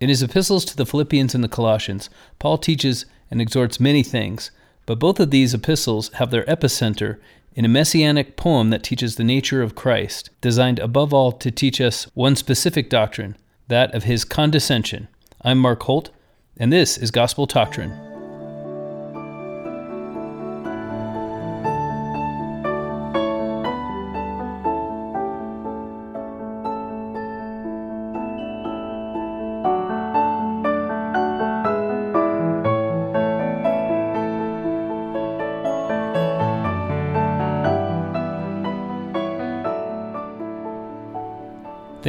In his epistles to the Philippians and the Colossians, Paul teaches and exhorts many things, but both of these epistles have their epicenter in a messianic poem that teaches the nature of Christ, designed above all to teach us one specific doctrine, that of his condescension. I'm Mark Holt, and this is Gospel Doctrine.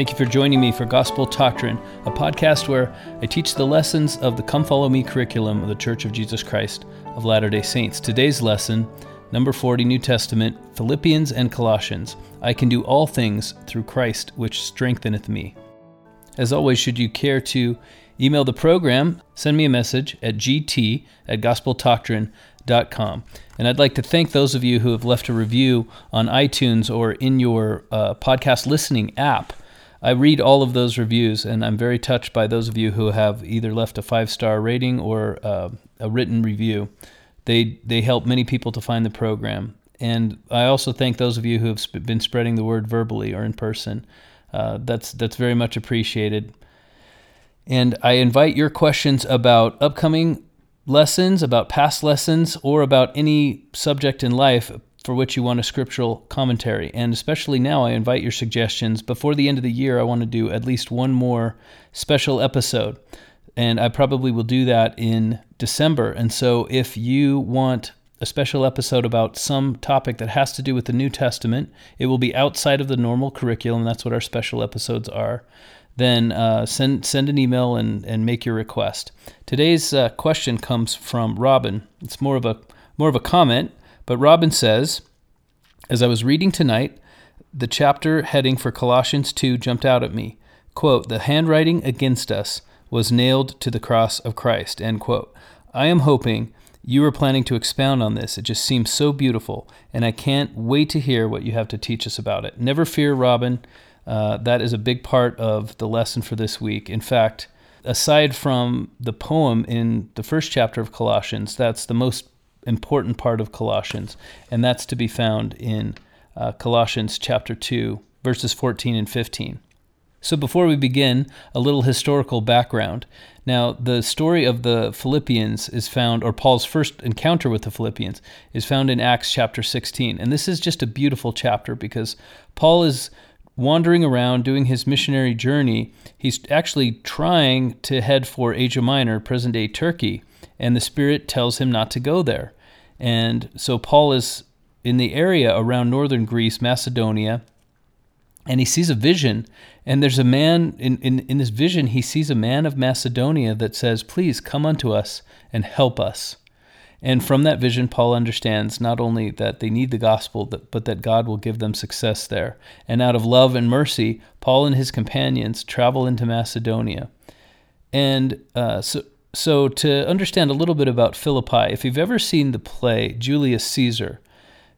Thank you for joining me for Gospel Doctrine, a podcast where I teach the lessons of the Come Follow Me curriculum of the Church of Jesus Christ of Latter day Saints. Today's lesson, number 40, New Testament, Philippians and Colossians. I can do all things through Christ, which strengtheneth me. As always, should you care to email the program, send me a message at gt at gospeldoctrine.com. And I'd like to thank those of you who have left a review on iTunes or in your uh, podcast listening app. I read all of those reviews, and I'm very touched by those of you who have either left a five star rating or uh, a written review. They they help many people to find the program, and I also thank those of you who have sp- been spreading the word verbally or in person. Uh, that's that's very much appreciated. And I invite your questions about upcoming lessons, about past lessons, or about any subject in life for which you want a scriptural commentary. And especially now, I invite your suggestions. Before the end of the year, I want to do at least one more special episode. And I probably will do that in December. And so if you want a special episode about some topic that has to do with the New Testament, it will be outside of the normal curriculum. That's what our special episodes are. Then uh, send send an email and, and make your request. Today's uh, question comes from Robin. It's more of a more of a comment but Robin says, as I was reading tonight, the chapter heading for Colossians 2 jumped out at me. Quote, the handwriting against us was nailed to the cross of Christ, end quote. I am hoping you are planning to expound on this. It just seems so beautiful, and I can't wait to hear what you have to teach us about it. Never fear, Robin. Uh, that is a big part of the lesson for this week. In fact, aside from the poem in the first chapter of Colossians, that's the most important part of Colossians, and that's to be found in uh, Colossians chapter 2, verses 14 and 15. So, before we begin, a little historical background. Now, the story of the Philippians is found, or Paul's first encounter with the Philippians is found in Acts chapter 16. And this is just a beautiful chapter because Paul is wandering around doing his missionary journey. He's actually trying to head for Asia Minor, present day Turkey, and the Spirit tells him not to go there. And so Paul is in the area around northern Greece, Macedonia, and he sees a vision. And there's a man in, in, in this vision, he sees a man of Macedonia that says, Please come unto us and help us. And from that vision, Paul understands not only that they need the gospel, but that God will give them success there. And out of love and mercy, Paul and his companions travel into Macedonia. And uh, so, so, to understand a little bit about Philippi, if you've ever seen the play Julius Caesar,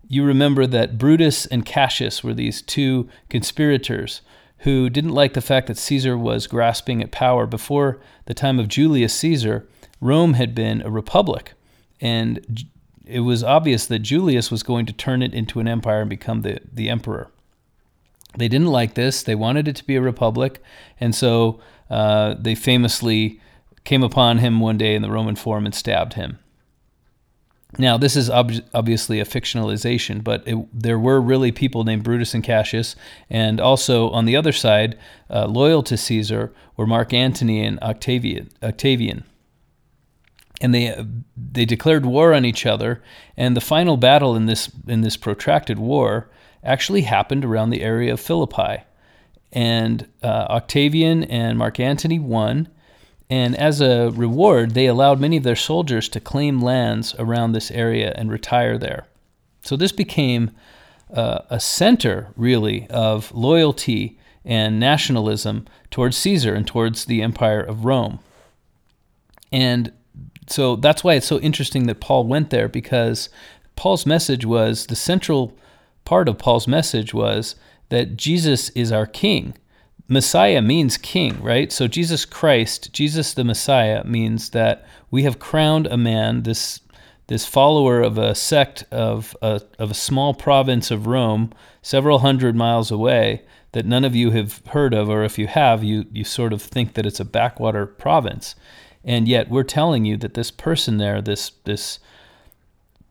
you remember that Brutus and Cassius were these two conspirators who didn't like the fact that Caesar was grasping at power. Before the time of Julius Caesar, Rome had been a republic, and it was obvious that Julius was going to turn it into an empire and become the, the emperor. They didn't like this. They wanted it to be a republic, and so uh, they famously came upon him one day in the Roman Forum and stabbed him. Now, this is ob- obviously a fictionalization, but it, there were really people named Brutus and Cassius, and also on the other side, uh, loyal to Caesar, were Mark Antony and Octavian. Octavian. And they they declared war on each other, and the final battle in this in this protracted war actually happened around the area of Philippi, and uh, Octavian and Mark Antony won, and as a reward, they allowed many of their soldiers to claim lands around this area and retire there. So this became uh, a center, really, of loyalty and nationalism towards Caesar and towards the Empire of Rome. And so that's why it's so interesting that Paul went there because Paul's message was the central part of Paul's message was that Jesus is our king Messiah means king, right? So Jesus Christ, Jesus the Messiah, means that we have crowned a man, this this follower of a sect of a, of a small province of Rome, several hundred miles away, that none of you have heard of, or if you have, you, you sort of think that it's a backwater province. And yet we're telling you that this person there, this, this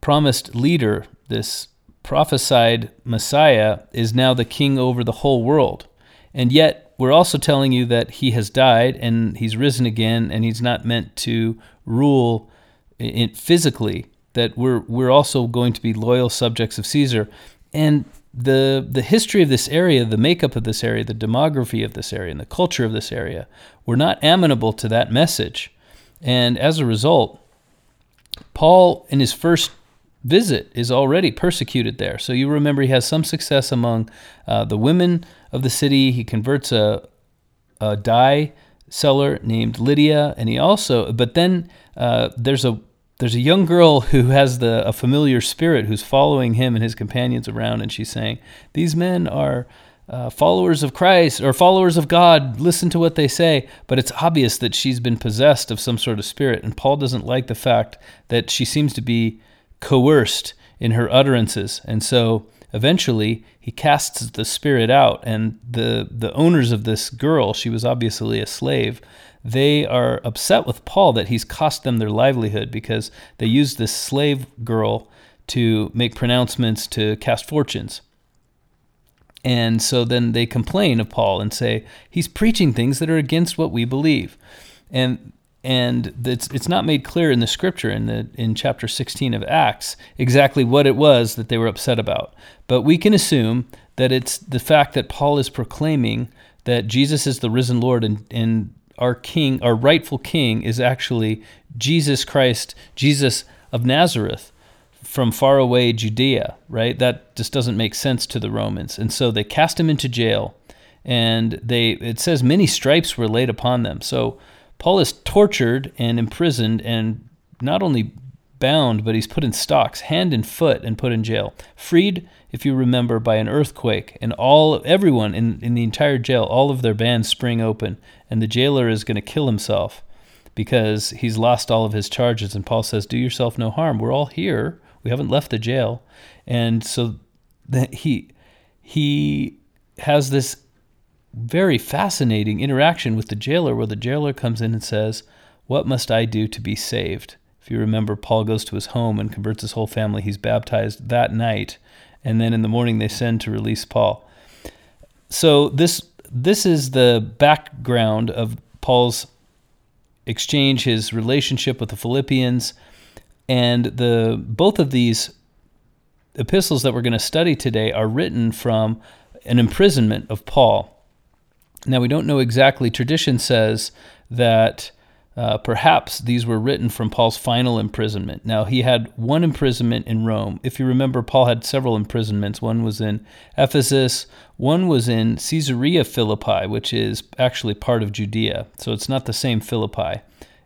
promised leader, this prophesied Messiah, is now the king over the whole world. And yet we're also telling you that he has died and he's risen again and he's not meant to rule in, physically that we're we're also going to be loyal subjects of Caesar, and the the history of this area, the makeup of this area, the demography of this area, and the culture of this area were not amenable to that message, and as a result, Paul in his first visit is already persecuted there. So you remember he has some success among uh, the women of the city. He converts a, a dye seller named Lydia, and he also, but then uh, there's a there's a young girl who has the a familiar spirit who's following him and his companions around, and she's saying, "These men are." Uh, followers of Christ or followers of God, listen to what they say. But it's obvious that she's been possessed of some sort of spirit. And Paul doesn't like the fact that she seems to be coerced in her utterances. And so eventually he casts the spirit out. And the, the owners of this girl, she was obviously a slave, they are upset with Paul that he's cost them their livelihood because they used this slave girl to make pronouncements to cast fortunes. And so then they complain of Paul and say he's preaching things that are against what we believe. And and it's it's not made clear in the scripture in the in chapter 16 of Acts exactly what it was that they were upset about. But we can assume that it's the fact that Paul is proclaiming that Jesus is the risen Lord and, and our king, our rightful king, is actually Jesus Christ, Jesus of Nazareth from far away Judea, right? That just doesn't make sense to the Romans. And so they cast him into jail and they it says many stripes were laid upon them. So Paul is tortured and imprisoned and not only bound, but he's put in stocks, hand and foot, and put in jail. Freed, if you remember, by an earthquake, and all everyone in, in the entire jail, all of their bands spring open, and the jailer is going to kill himself because he's lost all of his charges. And Paul says, "Do yourself no harm. We're all here. We haven't left the jail." And so he he has this very fascinating interaction with the jailer, where the jailer comes in and says, "What must I do to be saved?" If you remember, Paul goes to his home and converts his whole family. He's baptized that night, and then in the morning they send to release Paul. So this this is the background of Paul's exchange, his relationship with the Philippians, and the both of these epistles that we're going to study today are written from an imprisonment of Paul. Now we don't know exactly. Tradition says that uh, perhaps these were written from Paul's final imprisonment. Now, he had one imprisonment in Rome. If you remember, Paul had several imprisonments. One was in Ephesus, one was in Caesarea Philippi, which is actually part of Judea. So it's not the same Philippi.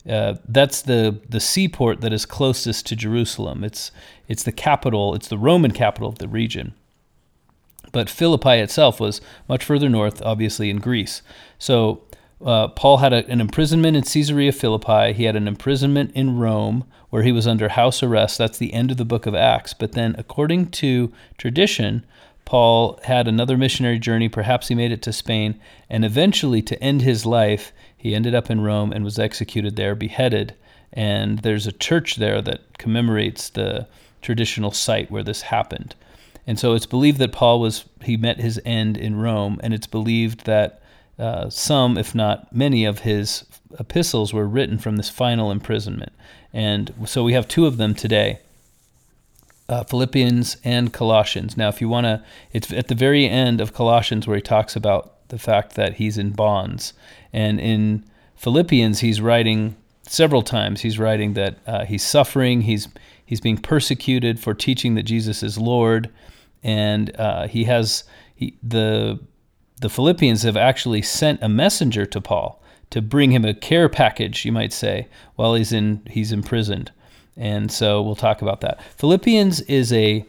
Uh, that's the, the seaport that is closest to Jerusalem. It's, it's the capital, it's the Roman capital of the region. But Philippi itself was much further north, obviously in Greece. So uh, Paul had a, an imprisonment in Caesarea Philippi. He had an imprisonment in Rome where he was under house arrest. That's the end of the book of Acts. But then, according to tradition, Paul had another missionary journey. Perhaps he made it to Spain. And eventually, to end his life, he ended up in Rome and was executed there, beheaded. And there's a church there that commemorates the traditional site where this happened. And so it's believed that Paul was, he met his end in Rome. And it's believed that uh, some, if not many, of his epistles were written from this final imprisonment. And so we have two of them today. Uh, Philippians and Colossians. Now, if you want to, it's at the very end of Colossians where he talks about the fact that he's in bonds. And in Philippians, he's writing several times. He's writing that uh, he's suffering, he's, he's being persecuted for teaching that Jesus is Lord. And uh, he has he, the the Philippians have actually sent a messenger to Paul to bring him a care package, you might say, while he's in he's imprisoned. And so we'll talk about that. Philippians is a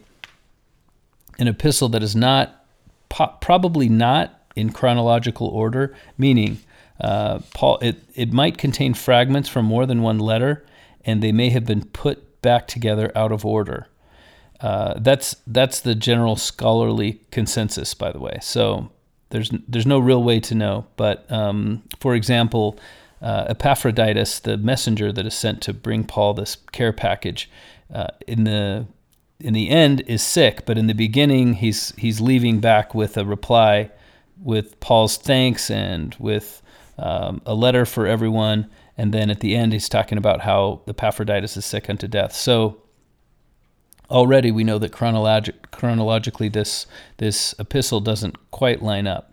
an epistle that is not probably not in chronological order, meaning uh, Paul it, it might contain fragments from more than one letter, and they may have been put back together out of order. Uh, that's that's the general scholarly consensus, by the way. So there's there's no real way to know. But um, for example, uh, Epaphroditus, the messenger that is sent to bring Paul this care package, uh, in the in the end is sick, but in the beginning he's he's leaving back with a reply, with Paul's thanks and with um, a letter for everyone, and then at the end he's talking about how Epaphroditus is sick unto death. So already we know that chronologi- chronologically this this epistle doesn't quite line up.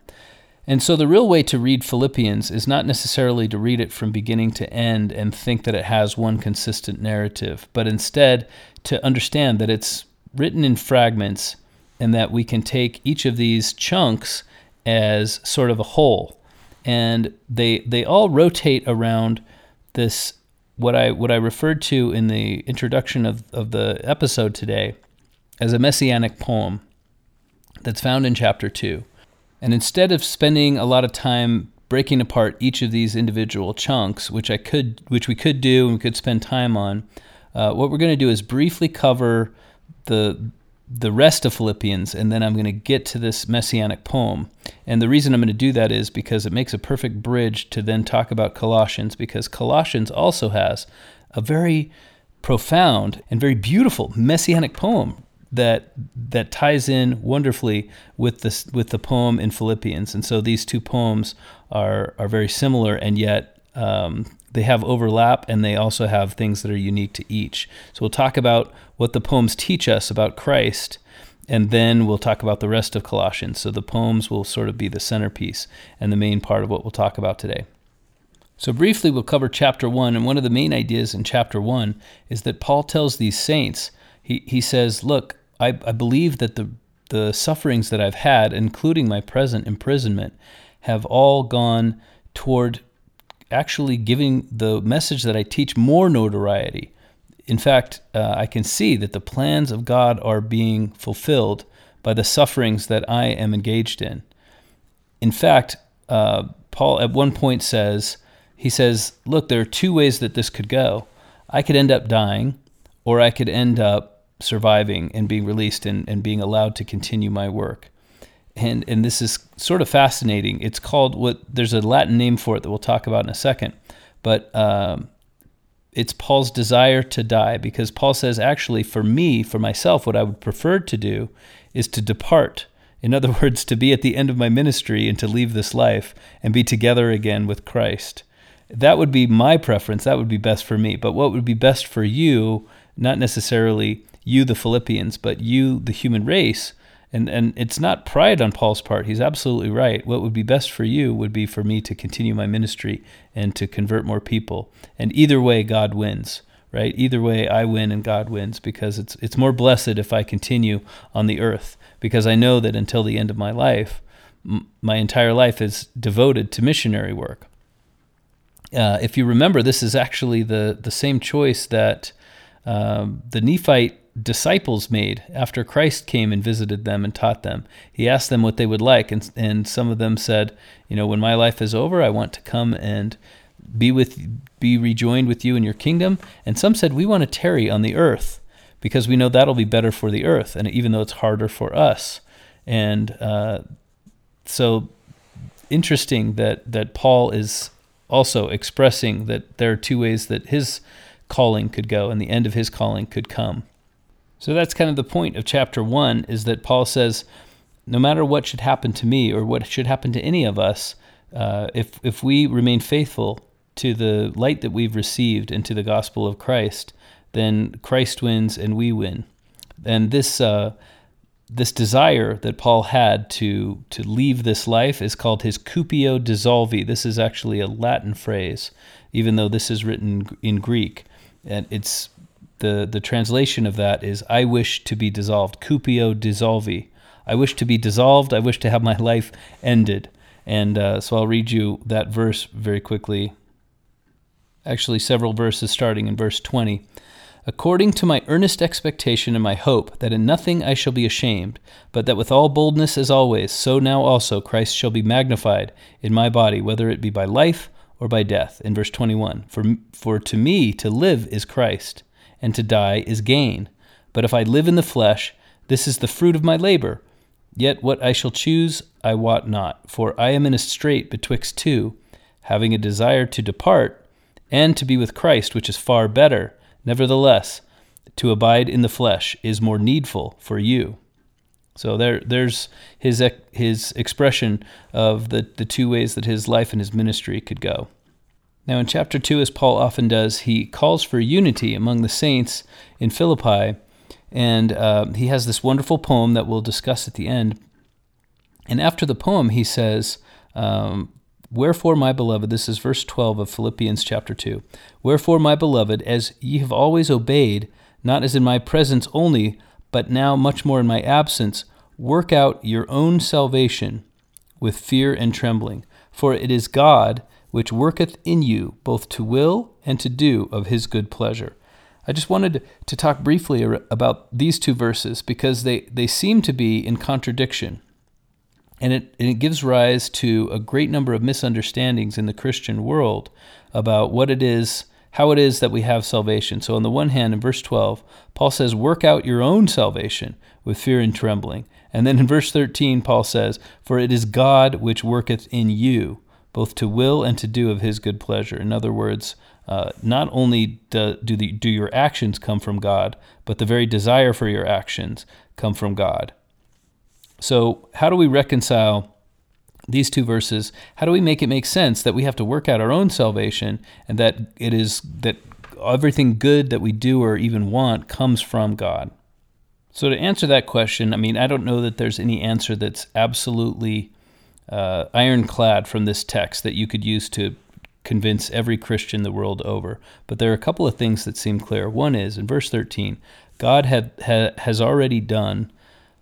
And so the real way to read Philippians is not necessarily to read it from beginning to end and think that it has one consistent narrative, but instead to understand that it's written in fragments and that we can take each of these chunks as sort of a whole. And they they all rotate around this what I what I referred to in the introduction of, of the episode today as a messianic poem that's found in chapter two. And instead of spending a lot of time breaking apart each of these individual chunks, which I could which we could do and we could spend time on, uh, what we're going to do is briefly cover the the rest of Philippians, and then I'm going to get to this messianic poem. And the reason I'm going to do that is because it makes a perfect bridge to then talk about Colossians, because Colossians also has a very profound and very beautiful messianic poem that that ties in wonderfully with this with the poem in Philippians. And so these two poems are are very similar, and yet um, they have overlap and they also have things that are unique to each. So we'll talk about what the poems teach us about Christ, and then we'll talk about the rest of Colossians. So the poems will sort of be the centerpiece and the main part of what we'll talk about today. So, briefly, we'll cover chapter one. And one of the main ideas in chapter one is that Paul tells these saints, he, he says, Look, I, I believe that the, the sufferings that I've had, including my present imprisonment, have all gone toward actually giving the message that I teach more notoriety. In fact, uh, I can see that the plans of God are being fulfilled by the sufferings that I am engaged in. In fact, uh, Paul at one point says, he says, Look, there are two ways that this could go. I could end up dying, or I could end up surviving and being released and, and being allowed to continue my work and and this is sort of fascinating. It's called what there's a Latin name for it that we'll talk about in a second, but um, it's Paul's desire to die because Paul says actually for me for myself what I would prefer to do is to depart. In other words, to be at the end of my ministry and to leave this life and be together again with Christ. That would be my preference. That would be best for me. But what would be best for you, not necessarily you, the Philippians, but you, the human race, and and it's not pride on Paul's part. He's absolutely right. What would be best for you would be for me to continue my ministry and to convert more people. And either way, God wins. Right? Either way, I win and God wins because it's it's more blessed if I continue on the earth because I know that until the end of my life, m- my entire life is devoted to missionary work. Uh, if you remember, this is actually the the same choice that um, the Nephite disciples made after Christ came and visited them and taught them. He asked them what they would like, and, and some of them said, You know, when my life is over, I want to come and be with be rejoined with you in your kingdom. And some said, We want to tarry on the earth because we know that'll be better for the earth, and even though it's harder for us. And uh, so interesting that that Paul is also expressing that there are two ways that his calling could go and the end of his calling could come. So that's kind of the point of chapter one is that Paul says, no matter what should happen to me or what should happen to any of us, uh, if if we remain faithful to the light that we've received and to the gospel of Christ, then Christ wins and we win. And this uh, this desire that Paul had to to leave this life is called his cupio dissolvi. This is actually a Latin phrase, even though this is written in Greek, and it's the, the translation of that is I wish to be dissolved. Cupio dissolvi. I wish to be dissolved. I wish to have my life ended. And uh, so I'll read you that verse very quickly. Actually, several verses starting in verse 20. according to my earnest expectation and my hope that in nothing I shall be ashamed, but that with all boldness as always, so now also Christ shall be magnified in my body, whether it be by life or by death. In verse 21, for, for to me to live is Christ, and to die is gain. But if I live in the flesh, this is the fruit of my labor. Yet what I shall choose I wot not, for I am in a strait betwixt two, having a desire to depart, and to be with Christ, which is far better. Nevertheless, to abide in the flesh is more needful for you. So there, there's his his expression of the, the two ways that his life and his ministry could go. Now, in chapter two, as Paul often does, he calls for unity among the saints in Philippi, and uh, he has this wonderful poem that we'll discuss at the end. And after the poem, he says, um, Wherefore, my beloved, this is verse 12 of Philippians chapter 2. Wherefore, my beloved, as ye have always obeyed, not as in my presence only, but now much more in my absence, work out your own salvation with fear and trembling. For it is God which worketh in you both to will and to do of his good pleasure. I just wanted to talk briefly about these two verses because they, they seem to be in contradiction. And it, and it gives rise to a great number of misunderstandings in the Christian world about what it is, how it is that we have salvation. So, on the one hand, in verse 12, Paul says, Work out your own salvation with fear and trembling. And then in verse 13, Paul says, For it is God which worketh in you, both to will and to do of his good pleasure. In other words, uh, not only do, do, the, do your actions come from God, but the very desire for your actions come from God. So, how do we reconcile these two verses? How do we make it make sense that we have to work out our own salvation and that it is that everything good that we do or even want comes from God? So, to answer that question, I mean, I don't know that there's any answer that's absolutely uh, ironclad from this text that you could use to convince every Christian the world over. But there are a couple of things that seem clear. One is in verse 13, God had, ha, has already done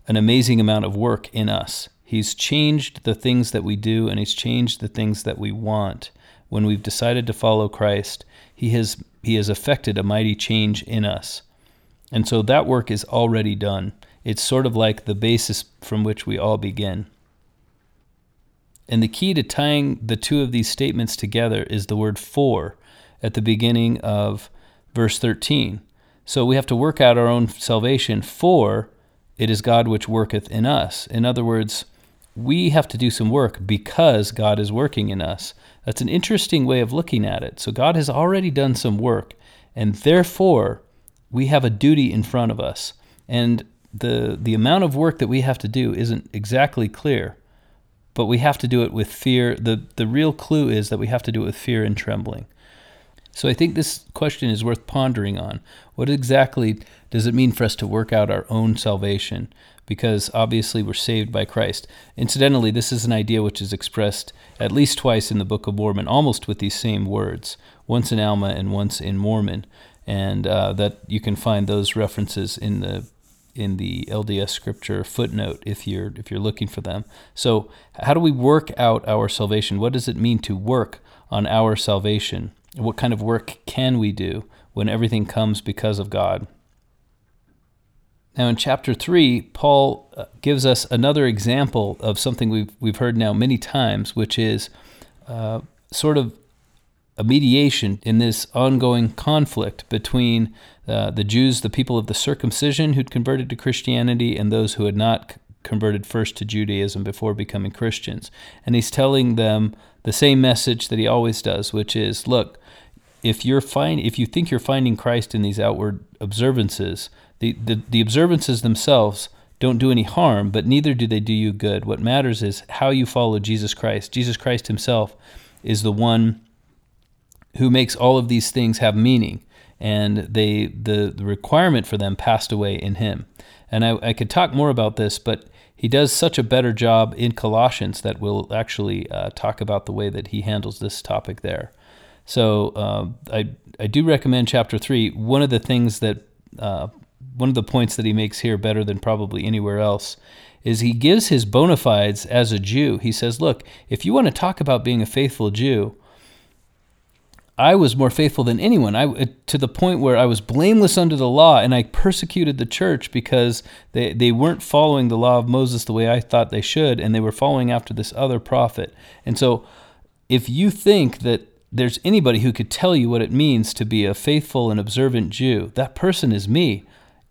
an amazing amount of work in us. He's changed the things that we do and he's changed the things that we want. When we've decided to follow Christ, he has he has effected a mighty change in us. And so that work is already done. It's sort of like the basis from which we all begin. And the key to tying the two of these statements together is the word for at the beginning of verse 13. So we have to work out our own salvation for it is God which worketh in us. In other words, we have to do some work because God is working in us. That's an interesting way of looking at it. So God has already done some work, and therefore we have a duty in front of us. And the the amount of work that we have to do isn't exactly clear, but we have to do it with fear. The the real clue is that we have to do it with fear and trembling. So I think this question is worth pondering on. What exactly does it mean for us to work out our own salvation? Because obviously we're saved by Christ. Incidentally, this is an idea which is expressed at least twice in the Book of Mormon, almost with these same words, once in Alma and once in Mormon, and uh, that you can find those references in the in the LDS Scripture footnote if you're if you're looking for them. So, how do we work out our salvation? What does it mean to work on our salvation? What kind of work can we do when everything comes because of God? Now, in chapter 3, Paul uh, gives us another example of something we've, we've heard now many times, which is uh, sort of a mediation in this ongoing conflict between uh, the Jews, the people of the circumcision who'd converted to Christianity, and those who had not converted first to Judaism before becoming Christians. And he's telling them the same message that he always does, which is look, if you're find, if you think you're finding Christ in these outward observances, the, the, the observances themselves don't do any harm, but neither do they do you good. What matters is how you follow Jesus Christ. Jesus Christ himself is the one who makes all of these things have meaning, and they the, the requirement for them passed away in him. And I, I could talk more about this, but he does such a better job in Colossians that we'll actually uh, talk about the way that he handles this topic there. So uh, I I do recommend chapter three. One of the things that uh, one of the points that he makes here better than probably anywhere else is he gives his bona fides as a Jew. He says, look, if you want to talk about being a faithful Jew, I was more faithful than anyone. I to the point where I was blameless under the law, and I persecuted the church because they they weren't following the law of Moses the way I thought they should, and they were following after this other prophet. And so, if you think that there's anybody who could tell you what it means to be a faithful and observant Jew, that person is me.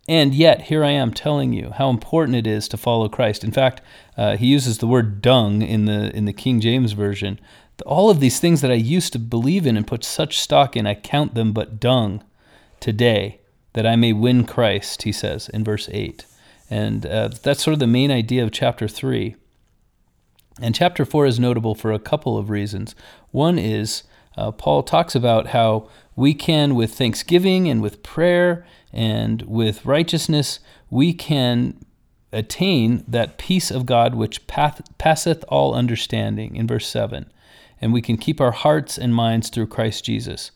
And yet, here I am telling you how important it is to follow Christ. In fact, uh, he uses the word dung in the in the King James version all of these things that I used to believe in and put such stock in, I count them but dung today that I may win Christ, he says in verse 8. And uh, that's sort of the main idea of chapter 3. And chapter 4 is notable for a couple of reasons. One is uh, Paul talks about how we can, with thanksgiving and with prayer and with righteousness, we can attain that peace of God which path, passeth all understanding, in verse 7 and we can keep our hearts and minds through Christ Jesus.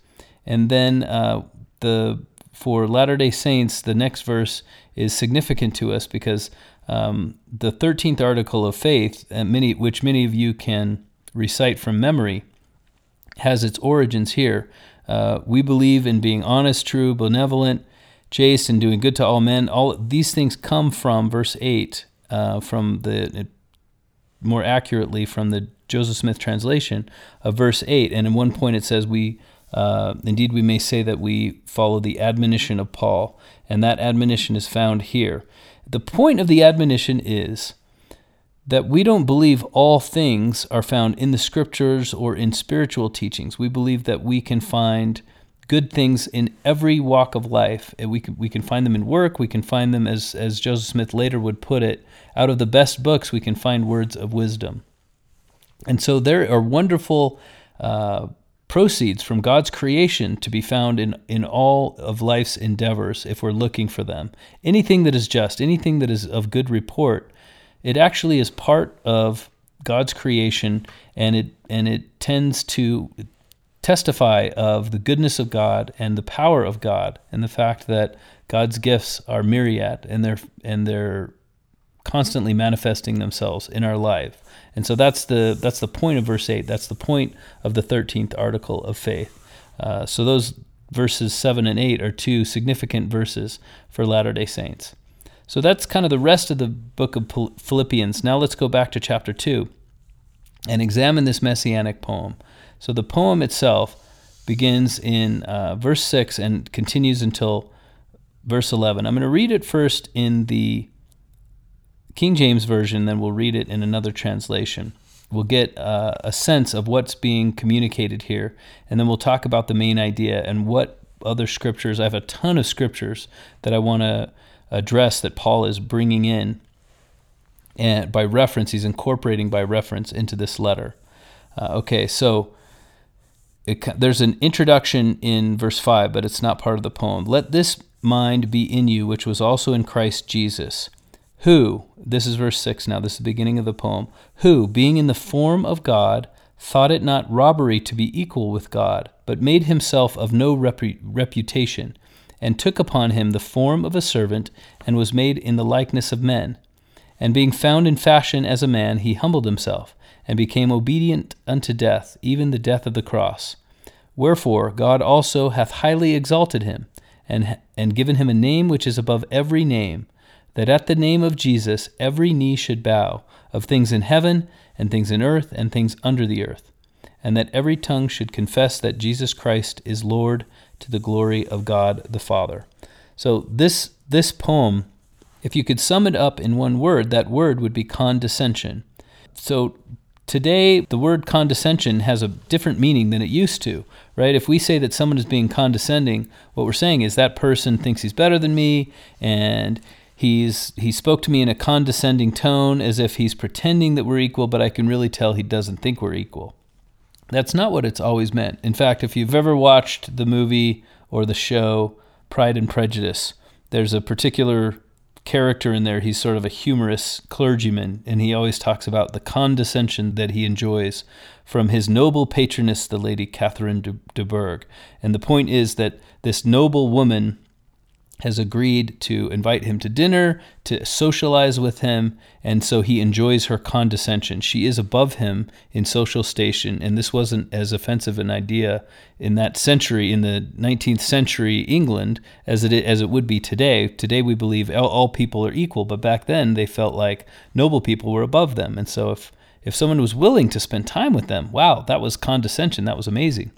And then uh, the for Latter Day Saints, the next verse is significant to us because um, the 13th article of faith, uh, many, which many of you can recite from memory, has its origins here. Uh, we believe in being honest, true, benevolent, chaste, and doing good to all men. All these things come from verse 8, uh, from the more accurately from the Joseph Smith translation of verse 8. And in one point it says, We uh, indeed we may say that we follow the admonition of Paul, and that admonition is found here. The point of the admonition is that we don't believe all things are found in the scriptures or in spiritual teachings. We believe that we can find good things in every walk of life. We can, we can find them in work. We can find them, as, as Joseph Smith later would put it, out of the best books, we can find words of wisdom. And so there are wonderful uh, proceeds from God's creation to be found in, in all of life's endeavors if we're looking for them. Anything that is just, anything that is of good report, it actually is part of God's creation and it and it tends to testify of the goodness of God and the power of God and the fact that God's gifts are myriad and they're and they're constantly manifesting themselves in our life. And so that's the that's the point of verse eight. That's the point of the thirteenth article of faith. Uh, so those verses seven and eight are two significant verses for Latter Day Saints. So that's kind of the rest of the book of Philippians. Now let's go back to chapter two and examine this messianic poem. So the poem itself begins in uh, verse six and continues until verse eleven. I'm going to read it first in the King James Version, then we'll read it in another translation. We'll get uh, a sense of what's being communicated here, and then we'll talk about the main idea and what other scriptures. I have a ton of scriptures that I want to address that Paul is bringing in and by reference, he's incorporating by reference into this letter. Uh, okay, so it, there's an introduction in verse 5, but it's not part of the poem. Let this mind be in you, which was also in Christ Jesus who, this is verse 6 now, this is the beginning of the poem, who, being in the form of God, thought it not robbery to be equal with God, but made himself of no repu- reputation, and took upon him the form of a servant, and was made in the likeness of men. And being found in fashion as a man, he humbled himself, and became obedient unto death, even the death of the cross. Wherefore God also hath highly exalted him, and, and given him a name which is above every name that at the name of Jesus every knee should bow, of things in heaven, and things in earth, and things under the earth, and that every tongue should confess that Jesus Christ is Lord to the glory of God the Father. So this this poem, if you could sum it up in one word, that word would be condescension. So today the word condescension has a different meaning than it used to, right? If we say that someone is being condescending, what we're saying is that person thinks he's better than me and He's he spoke to me in a condescending tone as if he's pretending that we're equal, but I can really tell he doesn't think we're equal. That's not what it's always meant. In fact, if you've ever watched the movie or the show Pride and Prejudice, there's a particular character in there. He's sort of a humorous clergyman, and he always talks about the condescension that he enjoys from his noble patroness, the Lady Catherine de, de Bourgh. And the point is that this noble woman has agreed to invite him to dinner, to socialize with him, and so he enjoys her condescension. She is above him in social station, and this wasn't as offensive an idea in that century, in the 19th century England, as it as it would be today. Today we believe all, all people are equal, but back then they felt like noble people were above them, and so if if someone was willing to spend time with them, wow, that was condescension. That was amazing.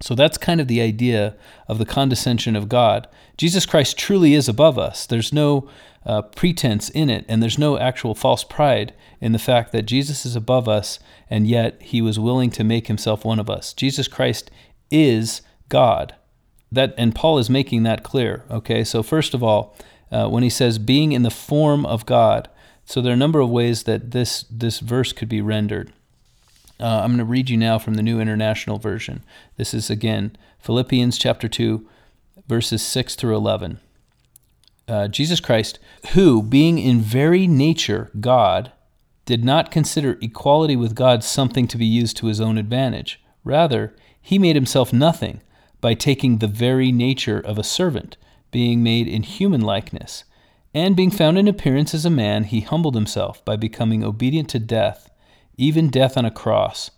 So that's kind of the idea of the condescension of God. Jesus Christ truly is above us. There's no uh, pretense in it, and there's no actual false pride in the fact that Jesus is above us, and yet he was willing to make himself one of us. Jesus Christ is God. That and Paul is making that clear. Okay, so first of all, uh, when he says being in the form of God, so there are a number of ways that this this verse could be rendered. Uh, I'm going to read you now from the New International Version. This is again Philippians chapter 2, verses 6 through 11. Uh, Jesus Christ, who, being in very nature God, did not consider equality with God something to be used to his own advantage. Rather, he made himself nothing by taking the very nature of a servant, being made in human likeness. And being found in appearance as a man, he humbled himself by becoming obedient to death even death on a cross.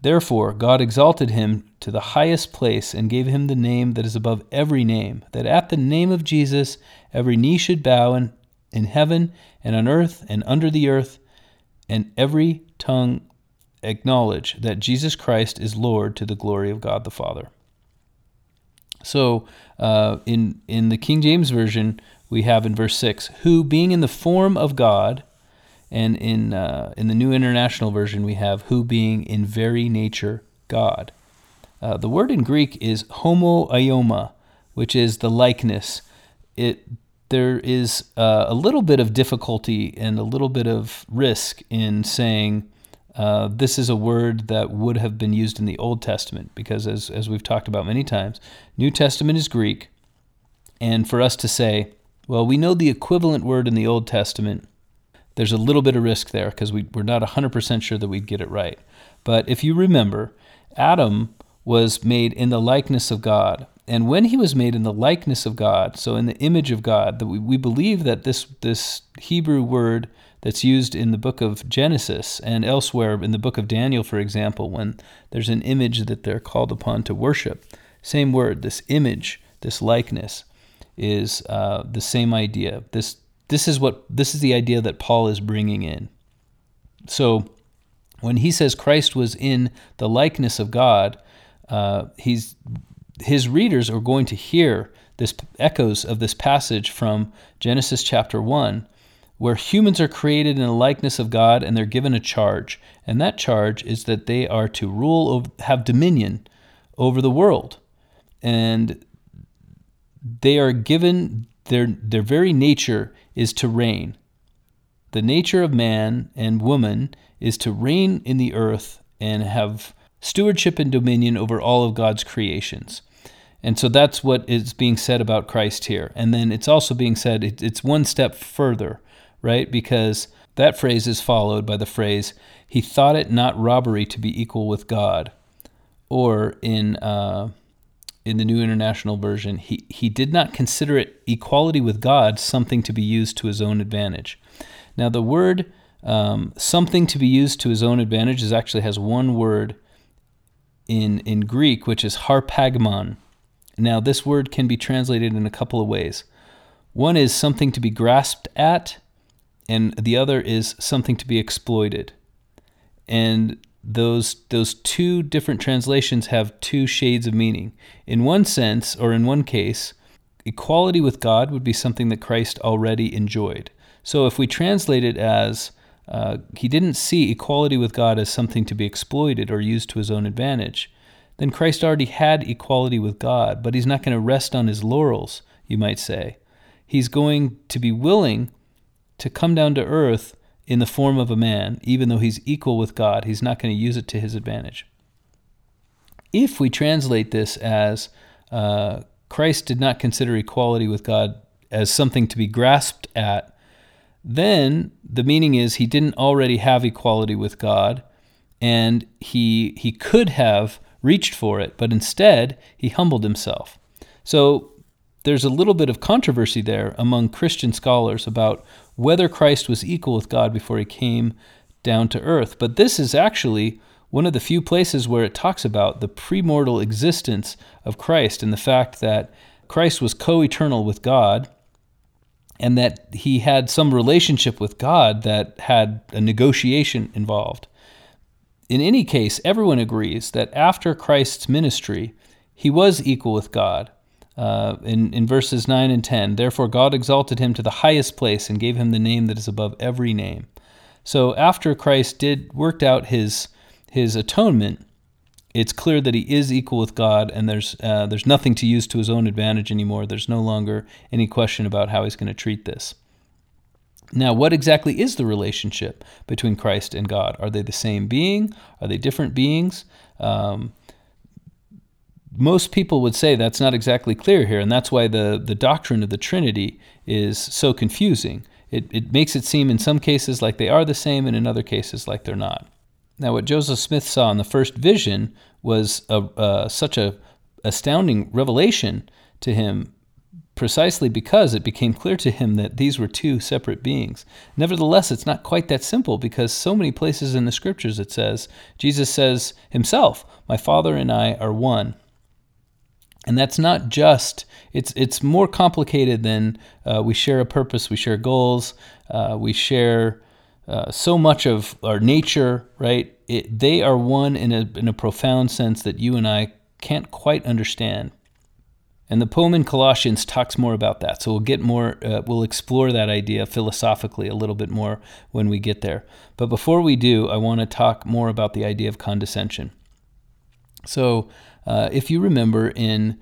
Therefore, God exalted him to the highest place and gave him the name that is above every name, that at the name of Jesus every knee should bow in, in heaven and on earth and under the earth, and every tongue acknowledge that Jesus Christ is Lord to the glory of God the Father. So, uh, in in the King James version, we have in verse six, who being in the form of God and in, uh, in the New International Version, we have who being in very nature God. Uh, the word in Greek is homoioma, which is the likeness. It there is uh, a little bit of difficulty and a little bit of risk in saying uh, this is a word that would have been used in the Old Testament because, as, as we've talked about many times, New Testament is Greek. And for us to say, well, we know the equivalent word in the Old Testament there's a little bit of risk there because we, we're not 100% sure that we'd get it right. But if you remember, Adam was made in the likeness of God. And when he was made in the likeness of God, so in the image of God, that we, we believe that this, this Hebrew word that's used in the book of Genesis and elsewhere in the book of Daniel, for example, when there's an image that they're called upon to worship, same word, this image, this likeness, is uh, the same idea. This this is what this is the idea that Paul is bringing in. So when he says Christ was in the likeness of God, uh, he's his readers are going to hear this echoes of this passage from Genesis chapter 1 where humans are created in the likeness of God and they're given a charge and that charge is that they are to rule over, have dominion over the world and they are given their their very nature is to reign. The nature of man and woman is to reign in the earth and have stewardship and dominion over all of God's creations. And so that's what is being said about Christ here. And then it's also being said, it's one step further, right? Because that phrase is followed by the phrase, He thought it not robbery to be equal with God. Or in uh, in the New International Version, he, he did not consider it equality with God something to be used to his own advantage. Now, the word um, something to be used to his own advantage is actually has one word in, in Greek, which is harpagmon. Now, this word can be translated in a couple of ways. One is something to be grasped at, and the other is something to be exploited. And those those two different translations have two shades of meaning. In one sense, or in one case, equality with God would be something that Christ already enjoyed. So if we translate it as uh, he didn't see equality with God as something to be exploited or used to his own advantage, then Christ already had equality with God, but he's not going to rest on his laurels, you might say. He's going to be willing to come down to earth in the form of a man, even though he's equal with God, he's not going to use it to his advantage. If we translate this as uh, Christ did not consider equality with God as something to be grasped at, then the meaning is he didn't already have equality with God, and he he could have reached for it, but instead he humbled himself. So there's a little bit of controversy there among Christian scholars about whether Christ was equal with God before he came down to earth. But this is actually one of the few places where it talks about the premortal existence of Christ and the fact that Christ was co eternal with God and that he had some relationship with God that had a negotiation involved. In any case, everyone agrees that after Christ's ministry, he was equal with God. Uh, in, in verses 9 and 10, therefore God exalted him to the highest place and gave him the name that is above every name. So after Christ did worked out his his atonement, it's clear that he is equal with God, and there's uh, there's nothing to use to his own advantage anymore. There's no longer any question about how he's going to treat this. Now, what exactly is the relationship between Christ and God? Are they the same being? Are they different beings? Um, most people would say that's not exactly clear here, and that's why the, the doctrine of the Trinity is so confusing. It, it makes it seem in some cases like they are the same, and in other cases like they're not. Now, what Joseph Smith saw in the first vision was a, uh, such a astounding revelation to him precisely because it became clear to him that these were two separate beings. Nevertheless, it's not quite that simple because so many places in the scriptures it says, Jesus says himself, My Father and I are one. And that's not just, it's, it's more complicated than uh, we share a purpose, we share goals, uh, we share uh, so much of our nature, right? It, they are one in a, in a profound sense that you and I can't quite understand. And the poem in Colossians talks more about that. So we'll get more, uh, we'll explore that idea philosophically a little bit more when we get there. But before we do, I want to talk more about the idea of condescension. So uh, if you remember in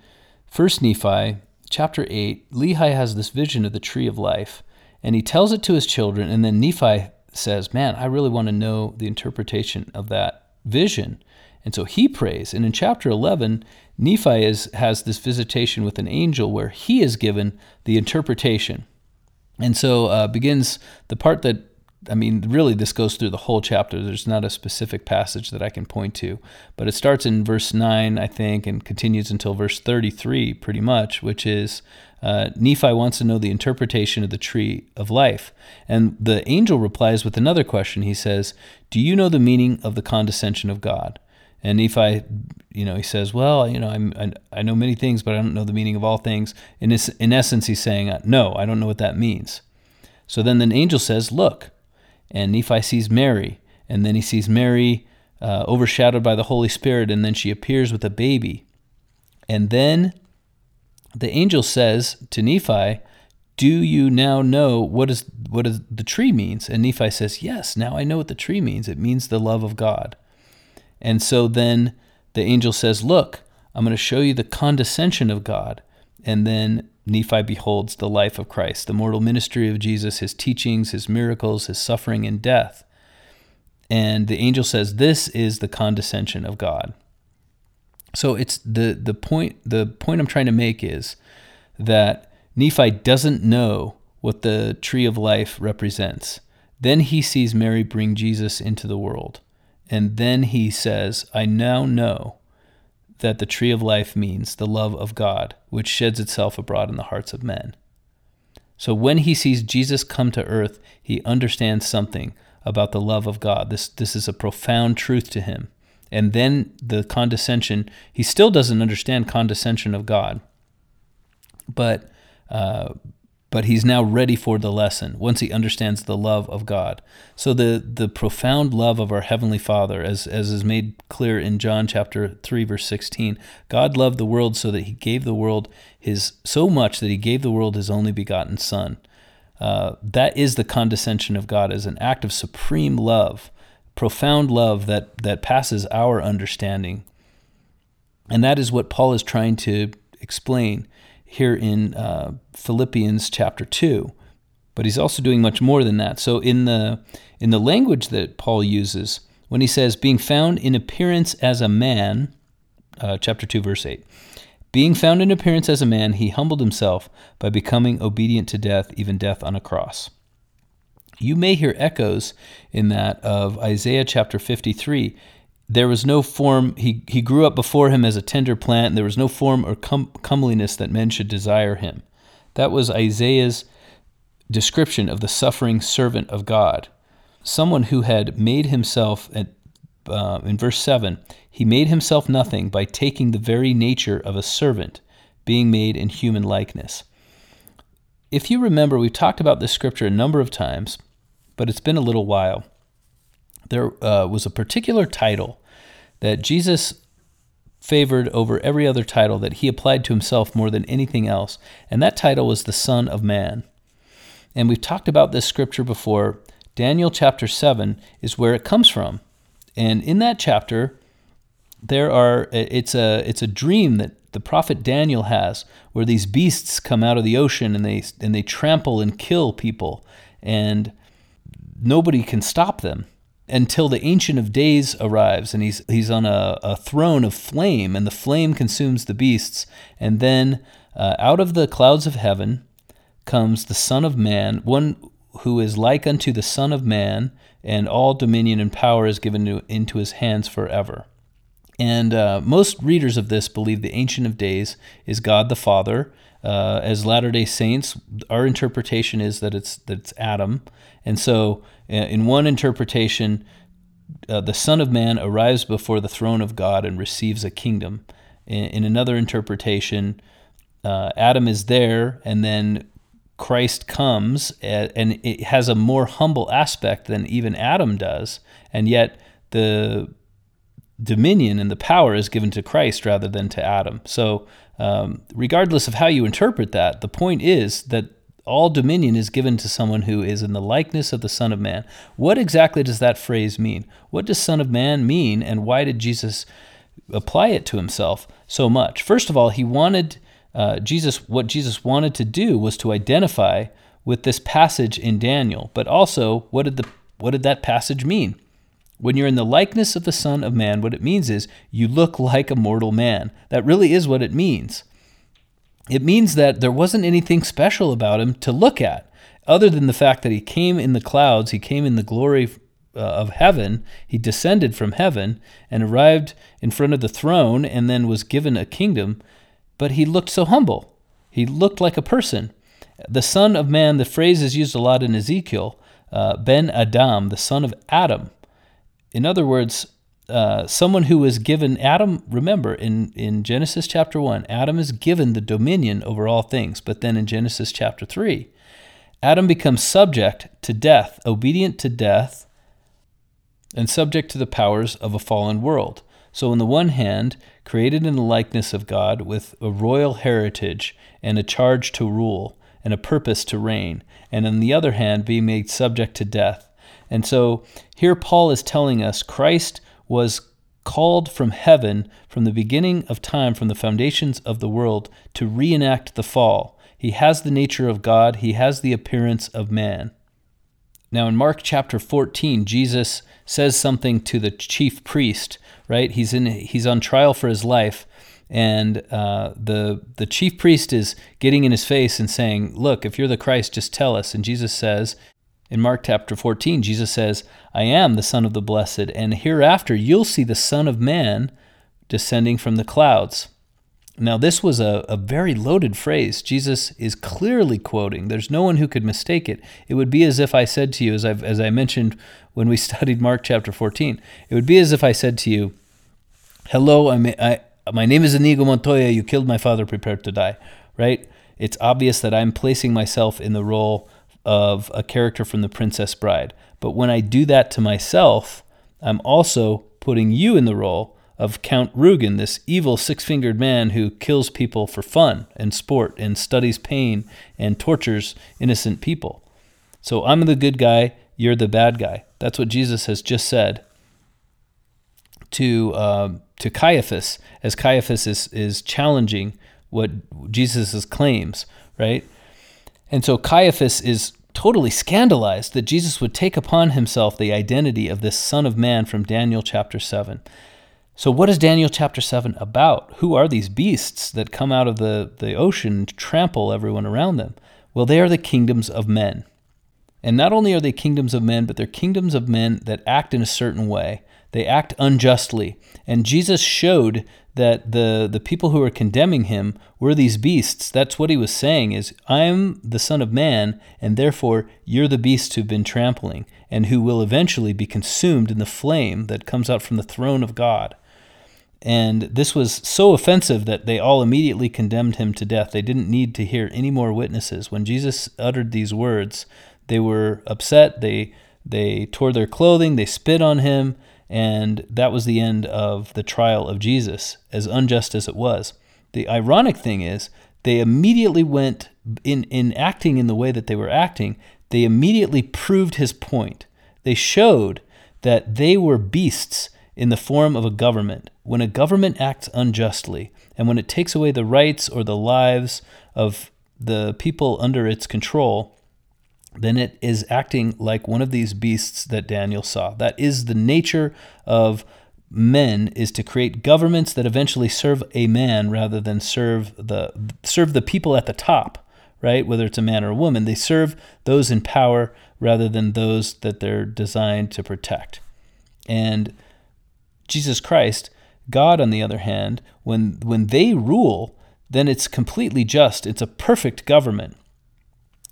First Nephi chapter 8, Lehi has this vision of the tree of life, and he tells it to his children, and then Nephi says, Man, I really want to know the interpretation of that vision. And so he prays. And in chapter 11, Nephi is, has this visitation with an angel where he is given the interpretation. And so uh, begins the part that, I mean, really, this goes through the whole chapter. There's not a specific passage that I can point to, but it starts in verse 9, I think, and continues until verse 33, pretty much, which is uh, Nephi wants to know the interpretation of the tree of life. And the angel replies with another question. He says, Do you know the meaning of the condescension of God? And Nephi, you know, he says, "Well, you know, I'm, I, I know many things, but I don't know the meaning of all things." In this, in essence, he's saying, "No, I don't know what that means." So then the angel says, "Look," and Nephi sees Mary, and then he sees Mary uh, overshadowed by the Holy Spirit, and then she appears with a baby, and then the angel says to Nephi, "Do you now know what is what is the tree means?" And Nephi says, "Yes, now I know what the tree means. It means the love of God." And so then the angel says, Look, I'm going to show you the condescension of God. And then Nephi beholds the life of Christ, the mortal ministry of Jesus, his teachings, his miracles, his suffering and death. And the angel says, This is the condescension of God. So it's the, the point the point I'm trying to make is that Nephi doesn't know what the tree of life represents. Then he sees Mary bring Jesus into the world. And then he says, I now know that the tree of life means the love of God, which sheds itself abroad in the hearts of men. So when he sees Jesus come to earth, he understands something about the love of God. This, this is a profound truth to him. And then the condescension, he still doesn't understand condescension of God. But uh, but he's now ready for the lesson once he understands the love of God. So the the profound love of our heavenly Father as as is made clear in John chapter 3 verse 16, God loved the world so that he gave the world his so much that he gave the world his only begotten son. Uh, that is the condescension of God as an act of supreme love, profound love that that passes our understanding. And that is what Paul is trying to explain here in uh, Philippians chapter 2. But he's also doing much more than that. So in the in the language that Paul uses, when he says being found in appearance as a man, uh, chapter 2 verse 8. Being found in appearance as a man, he humbled himself by becoming obedient to death, even death on a cross. You may hear echoes in that of Isaiah chapter 53 there was no form, he, he grew up before him as a tender plant. and There was no form or com- comeliness that men should desire him. That was Isaiah's description of the suffering servant of God. Someone who had made himself, at, uh, in verse 7, he made himself nothing by taking the very nature of a servant, being made in human likeness. If you remember, we've talked about this scripture a number of times, but it's been a little while. There uh, was a particular title that Jesus favored over every other title that he applied to himself more than anything else, and that title was the Son of Man. And we've talked about this scripture before. Daniel chapter 7 is where it comes from. And in that chapter, there are it's a it's a dream that the prophet Daniel has where these beasts come out of the ocean and they and they trample and kill people and nobody can stop them until the ancient of days arrives and he's he's on a, a throne of flame and the flame consumes the beasts. And then uh, out of the clouds of heaven comes the son of man one who is like unto the son of man and all dominion and power is given to, into his hands forever. And uh, most readers of this believe the Ancient of Days is God the Father. Uh, as Latter Day Saints, our interpretation is that it's that it's Adam, and so in one interpretation, uh, the Son of Man arrives before the throne of God and receives a kingdom. In, in another interpretation, uh, Adam is there, and then Christ comes, and it has a more humble aspect than even Adam does, and yet the dominion and the power is given to Christ rather than to Adam. So, um, regardless of how you interpret that, the point is that all dominion is given to someone who is in the likeness of the Son of Man. What exactly does that phrase mean? What does Son of Man mean, and why did Jesus apply it to himself so much? First of all, he wanted uh, Jesus. What Jesus wanted to do was to identify with this passage in Daniel, but also what did the what did that passage mean? When you're in the likeness of the Son of Man, what it means is you look like a mortal man. That really is what it means. It means that there wasn't anything special about him to look at, other than the fact that he came in the clouds, he came in the glory uh, of heaven, he descended from heaven and arrived in front of the throne and then was given a kingdom. But he looked so humble. He looked like a person. The Son of Man, the phrase is used a lot in Ezekiel, uh, Ben Adam, the son of Adam. In other words, uh, someone who was given Adam, remember in, in Genesis chapter 1, Adam is given the dominion over all things. But then in Genesis chapter 3, Adam becomes subject to death, obedient to death, and subject to the powers of a fallen world. So, on the one hand, created in the likeness of God with a royal heritage and a charge to rule and a purpose to reign, and on the other hand, being made subject to death and so here Paul is telling us Christ was called from heaven from the beginning of time, from the foundations of the world, to reenact the fall. He has the nature of God, he has the appearance of man. Now, in Mark chapter 14, Jesus says something to the chief priest, right? He's, in, he's on trial for his life, and uh, the, the chief priest is getting in his face and saying, Look, if you're the Christ, just tell us. And Jesus says, in Mark chapter 14, Jesus says, I am the Son of the Blessed, and hereafter you'll see the Son of Man descending from the clouds. Now, this was a, a very loaded phrase. Jesus is clearly quoting. There's no one who could mistake it. It would be as if I said to you, as, I've, as I mentioned when we studied Mark chapter 14, it would be as if I said to you, Hello, I'm, I, my name is Inigo Montoya. You killed my father, prepared to die, right? It's obvious that I'm placing myself in the role of a character from The Princess Bride. But when I do that to myself, I'm also putting you in the role of Count Rugen, this evil six fingered man who kills people for fun and sport and studies pain and tortures innocent people. So I'm the good guy, you're the bad guy. That's what Jesus has just said to, uh, to Caiaphas, as Caiaphas is, is challenging what Jesus' claims, right? And so Caiaphas is totally scandalized that Jesus would take upon himself the identity of this Son of Man from Daniel chapter 7. So, what is Daniel chapter 7 about? Who are these beasts that come out of the, the ocean and trample everyone around them? Well, they are the kingdoms of men. And not only are they kingdoms of men, but they're kingdoms of men that act in a certain way. they act unjustly. And Jesus showed that the, the people who were condemning him were these beasts. That's what he was saying is, I'm the Son of Man, and therefore you're the beasts who've been trampling, and who will eventually be consumed in the flame that comes out from the throne of God. And this was so offensive that they all immediately condemned him to death. They didn't need to hear any more witnesses. When Jesus uttered these words, they were upset. They they tore their clothing, they spit on him, and that was the end of the trial of Jesus, as unjust as it was. The ironic thing is, they immediately went in in acting in the way that they were acting, they immediately proved his point. They showed that they were beasts in the form of a government. When a government acts unjustly, and when it takes away the rights or the lives of the people under its control, then it is acting like one of these beasts that Daniel saw. That is the nature of men is to create governments that eventually serve a man rather than serve the serve the people at the top, right? Whether it's a man or a woman, they serve those in power rather than those that they're designed to protect. And Jesus Christ, God on the other hand, when when they rule, then it's completely just. It's a perfect government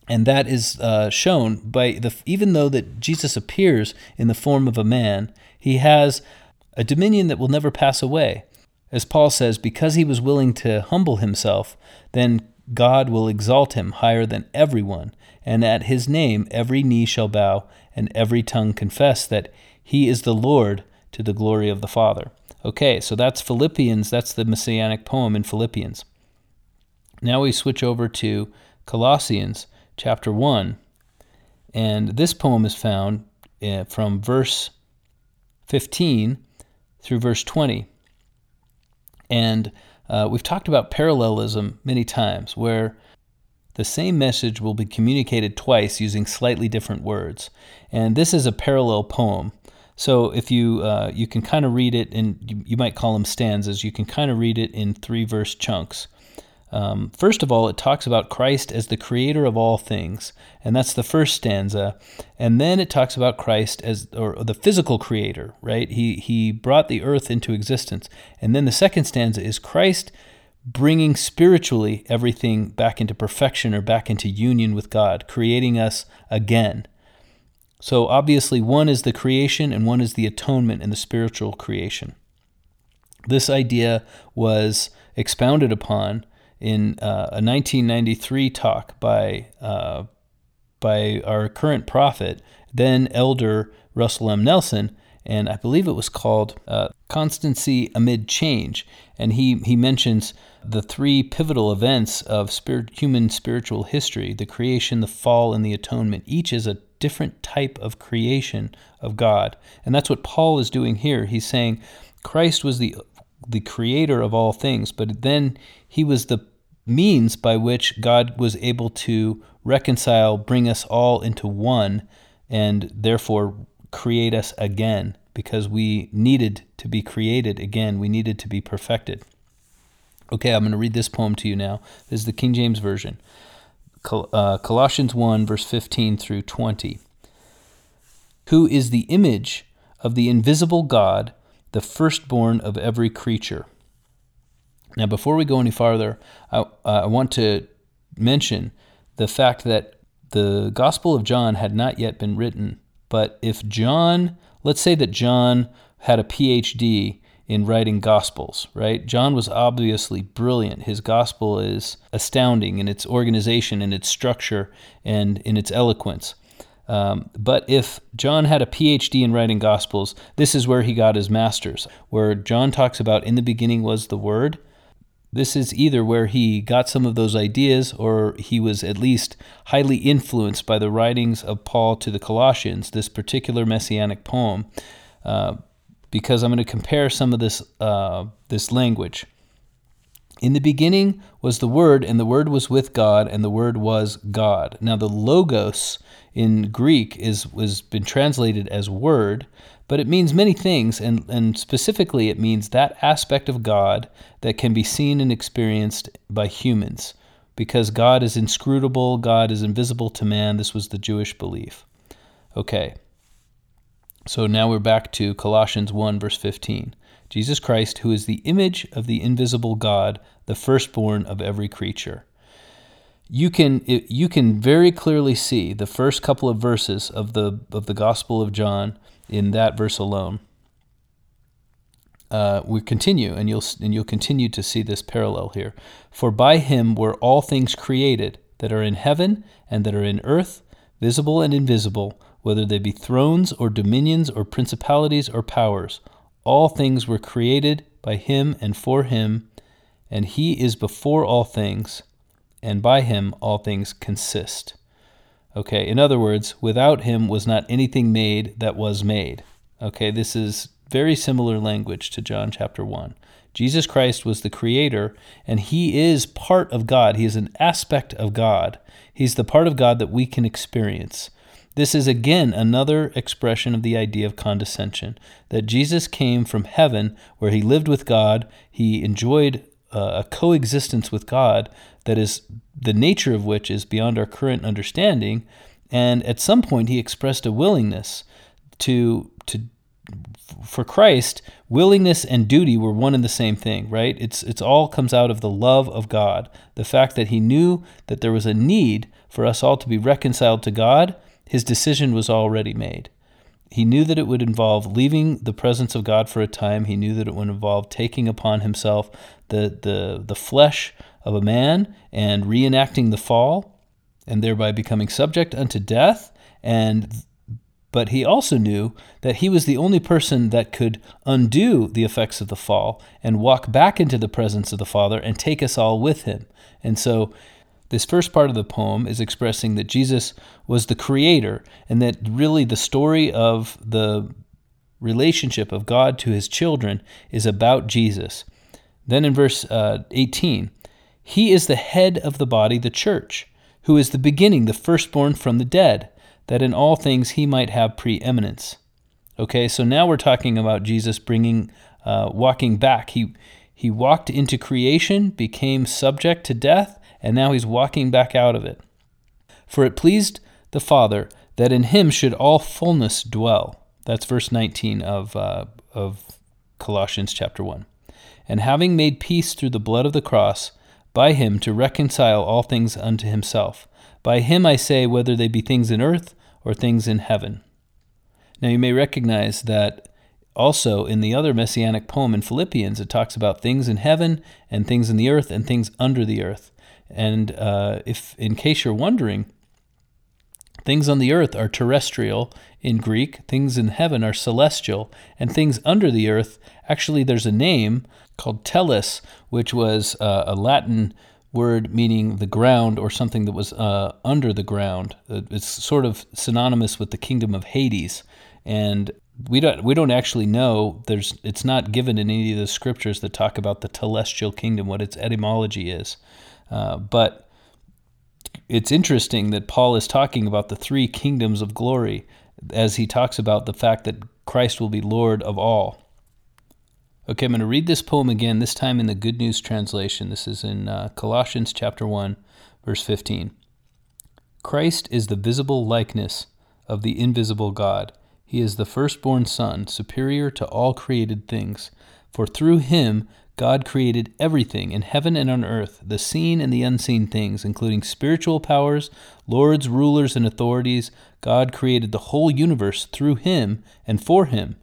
and that is uh, shown by the even though that Jesus appears in the form of a man, he has a dominion that will never pass away. As Paul says, because he was willing to humble himself, then God will exalt him higher than everyone, and at his name every knee shall bow and every tongue confess that he is the Lord to the glory of the Father. Okay, so that's Philippians, that's the messianic poem in Philippians. Now we switch over to Colossians chapter 1. And this poem is found uh, from verse 15 through verse 20. And uh, we've talked about parallelism many times, where the same message will be communicated twice using slightly different words. And this is a parallel poem. So if you uh, you can kind of read it, and you, you might call them stanzas. You can kind of read it in three verse chunks. Um, first of all, it talks about Christ as the creator of all things, and that's the first stanza. And then it talks about Christ as or the physical creator, right? He he brought the earth into existence. And then the second stanza is Christ bringing spiritually everything back into perfection or back into union with God, creating us again. So obviously, one is the creation and one is the atonement and the spiritual creation. This idea was expounded upon in uh, a 1993 talk by uh, by our current prophet, then elder Russell M. Nelson, and I believe it was called uh, "Constancy Amid Change." And he he mentions the three pivotal events of spirit, human spiritual history: the creation, the fall, and the atonement. Each is a different type of creation of God, and that's what Paul is doing here. He's saying Christ was the the creator of all things, but then he was the means by which God was able to reconcile, bring us all into one, and therefore create us again because we needed to be created again. We needed to be perfected. Okay, I'm going to read this poem to you now. This is the King James Version Col- uh, Colossians 1, verse 15 through 20. Who is the image of the invisible God, the firstborn of every creature? Now, before we go any farther, I, uh, I want to mention the fact that the Gospel of John had not yet been written. But if John, let's say that John had a PhD in writing Gospels, right? John was obviously brilliant. His Gospel is astounding in its organization, in its structure, and in its eloquence. Um, but if John had a PhD in writing Gospels, this is where he got his master's, where John talks about in the beginning was the Word, this is either where he got some of those ideas or he was at least highly influenced by the writings of Paul to the Colossians, this particular messianic poem, uh, because I'm going to compare some of this, uh, this language. In the beginning was the Word, and the Word was with God, and the Word was God. Now, the Logos in Greek is was been translated as Word, but it means many things, and, and specifically, it means that aspect of God that can be seen and experienced by humans. Because God is inscrutable, God is invisible to man. This was the Jewish belief. Okay. So now we're back to Colossians 1, verse 15. Jesus Christ, who is the image of the invisible God, the firstborn of every creature. You can you can very clearly see the first couple of verses of the of the Gospel of John in that verse alone. Uh, we continue, and you'll and you'll continue to see this parallel here. For by him were all things created that are in heaven and that are in earth, visible and invisible, whether they be thrones or dominions or principalities or powers. All things were created by him and for him, and he is before all things, and by him all things consist. Okay, in other words, without him was not anything made that was made. Okay, this is very similar language to John chapter 1. Jesus Christ was the creator, and he is part of God. He is an aspect of God. He's the part of God that we can experience. This is again another expression of the idea of condescension that Jesus came from heaven where he lived with God, he enjoyed uh, a coexistence with God that is the nature of which is beyond our current understanding, and at some point he expressed a willingness to to for Christ, willingness and duty were one and the same thing, right? It's it's all comes out of the love of God. The fact that he knew that there was a need for us all to be reconciled to God his decision was already made. He knew that it would involve leaving the presence of God for a time. He knew that it would involve taking upon himself the, the, the flesh of a man and reenacting the fall, and thereby becoming subject unto death. And but he also knew that he was the only person that could undo the effects of the fall and walk back into the presence of the Father and take us all with him. And so this first part of the poem is expressing that Jesus was the creator and that really the story of the relationship of God to his children is about Jesus. Then in verse uh, 18, he is the head of the body, the church, who is the beginning, the firstborn from the dead, that in all things he might have preeminence. Okay, so now we're talking about Jesus bringing, uh, walking back. He he walked into creation, became subject to death, and now he's walking back out of it. For it pleased the Father that in him should all fullness dwell. That's verse 19 of, uh, of Colossians chapter 1. And having made peace through the blood of the cross, by him to reconcile all things unto himself. By him I say, whether they be things in earth or things in heaven. Now you may recognize that also in the other messianic poem in Philippians, it talks about things in heaven and things in the earth and things under the earth. And uh, if, in case you're wondering, things on the earth are terrestrial in Greek, things in heaven are celestial, and things under the earth, actually, there's a name called tellus, which was uh, a Latin word meaning the ground or something that was uh, under the ground. Uh, it's sort of synonymous with the kingdom of Hades. And we don't we don't actually know there's it's not given in any of the scriptures that talk about the celestial kingdom what its etymology is uh, but it's interesting that Paul is talking about the three kingdoms of glory as he talks about the fact that Christ will be Lord of all. Okay, I'm going to read this poem again, this time in the Good News translation. This is in uh, Colossians chapter 1, verse 15. Christ is the visible likeness of the invisible God. He is the firstborn Son, superior to all created things. For through him God created everything in heaven and on earth, the seen and the unseen things, including spiritual powers, lords, rulers, and authorities. God created the whole universe through him and for him.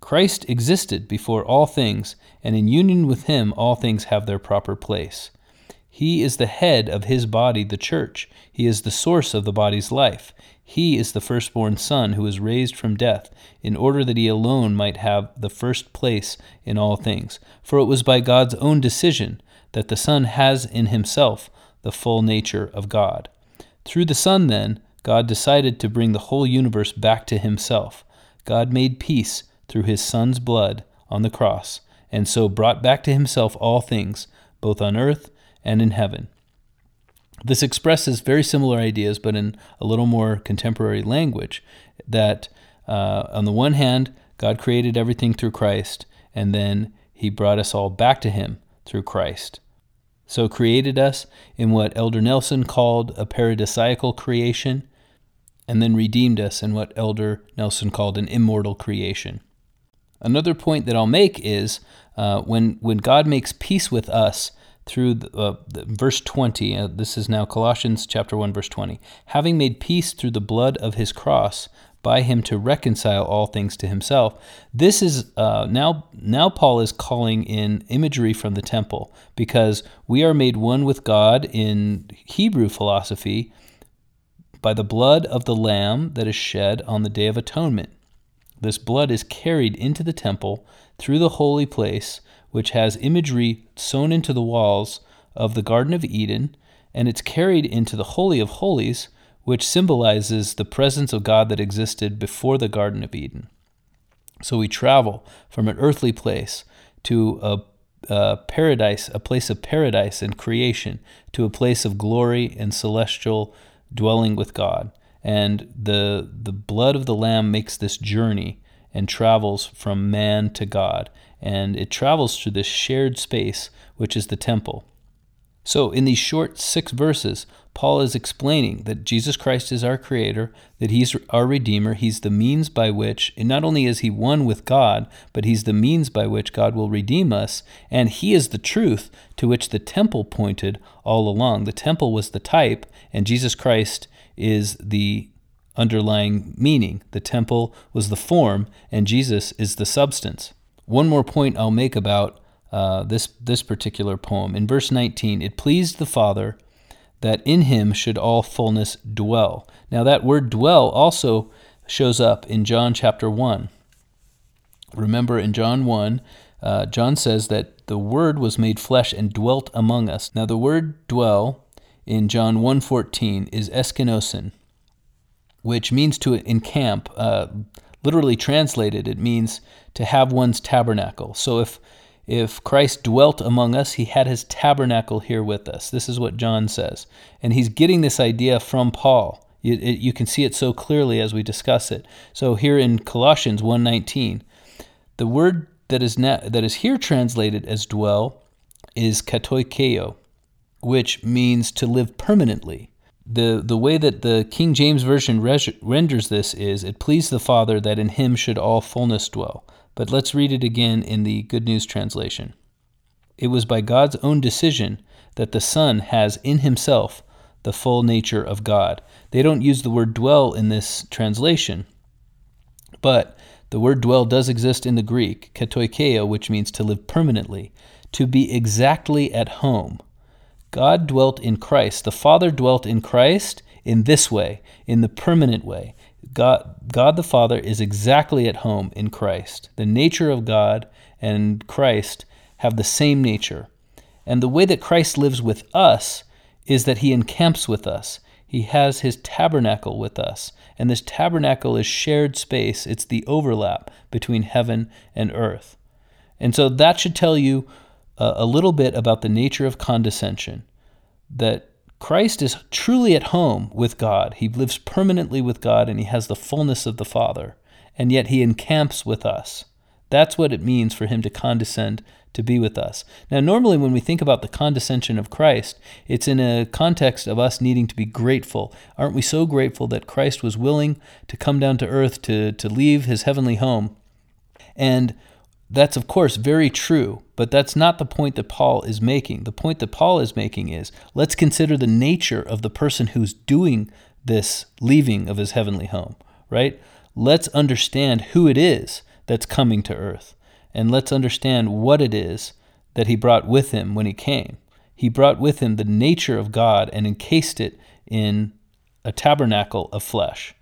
Christ existed before all things, and in union with him all things have their proper place. He is the head of his body, the church. He is the source of the body's life. He is the firstborn Son who was raised from death, in order that he alone might have the first place in all things. For it was by God's own decision that the Son has in himself the full nature of God. Through the Son, then, God decided to bring the whole universe back to himself. God made peace through his Son's blood on the cross, and so brought back to himself all things, both on earth and in heaven. This expresses very similar ideas, but in a little more contemporary language. That uh, on the one hand, God created everything through Christ, and then he brought us all back to him through Christ. So, created us in what Elder Nelson called a paradisiacal creation. and then redeemed us in what Elder Nelson called an immortal creation. Another point that I'll make is uh, when, when God makes peace with us through the, uh, the, verse 20, uh, this is now Colossians chapter 1, verse 20, having made peace through the blood of his cross, by him to reconcile all things to himself. This is uh, now now Paul is calling in imagery from the temple because we are made one with God in Hebrew philosophy by the blood of the lamb that is shed on the day of atonement. This blood is carried into the temple through the holy place, which has imagery sewn into the walls of the Garden of Eden, and it's carried into the Holy of Holies which symbolizes the presence of God that existed before the Garden of Eden. So we travel from an earthly place to a, a, paradise, a place of paradise and creation, to a place of glory and celestial dwelling with God. And the, the blood of the Lamb makes this journey and travels from man to God. And it travels through this shared space, which is the temple. So, in these short six verses, Paul is explaining that Jesus Christ is our Creator, that He's our Redeemer. He's the means by which, and not only is He one with God, but He's the means by which God will redeem us, and He is the truth to which the temple pointed all along. The temple was the type, and Jesus Christ is the underlying meaning. The temple was the form, and Jesus is the substance. One more point I'll make about uh, this, this particular poem. In verse 19, it pleased the Father that in him should all fullness dwell. Now, that word dwell also shows up in John chapter 1. Remember, in John 1, uh, John says that the Word was made flesh and dwelt among us. Now, the word dwell in John 1.14 is eskenosin, which means to encamp. Uh, literally translated, it means to have one's tabernacle. So if if Christ dwelt among us, he had his tabernacle here with us. This is what John says. And he's getting this idea from Paul. You, it, you can see it so clearly as we discuss it. So here in Colossians 1:19, the word that is na- that is here translated as dwell is katoikeo, which means to live permanently. The, the way that the King James Version res- renders this is, It pleased the Father that in him should all fullness dwell. But let's read it again in the Good News Translation. It was by God's own decision that the Son has in himself the full nature of God. They don't use the word dwell in this translation, but the word dwell does exist in the Greek, katoikeo, which means to live permanently, to be exactly at home. God dwelt in Christ. The Father dwelt in Christ in this way, in the permanent way. God, God the Father is exactly at home in Christ. The nature of God and Christ have the same nature. And the way that Christ lives with us is that he encamps with us. He has his tabernacle with us. And this tabernacle is shared space, it's the overlap between heaven and earth. And so that should tell you a, little bit about the nature of condescension. That Christ is truly at home with God. He lives permanently with God and he has the fullness of the Father, and yet he encamps with us. That's what it means for him to condescend to be with us. Now, normally when we think about the condescension of Christ, it's in a context of us needing to be grateful. Aren't we so grateful that Christ was willing to come down to earth to, to leave his heavenly home? And that's, of course, very true, but that's not the point that Paul is making. The point that Paul is making is let's consider the nature of the person who's doing this leaving of his heavenly home, right? Let's understand who it is that's coming to earth, and let's understand what it is that he brought with him when he came. He brought with him the nature of God and encased it in a tabernacle of flesh.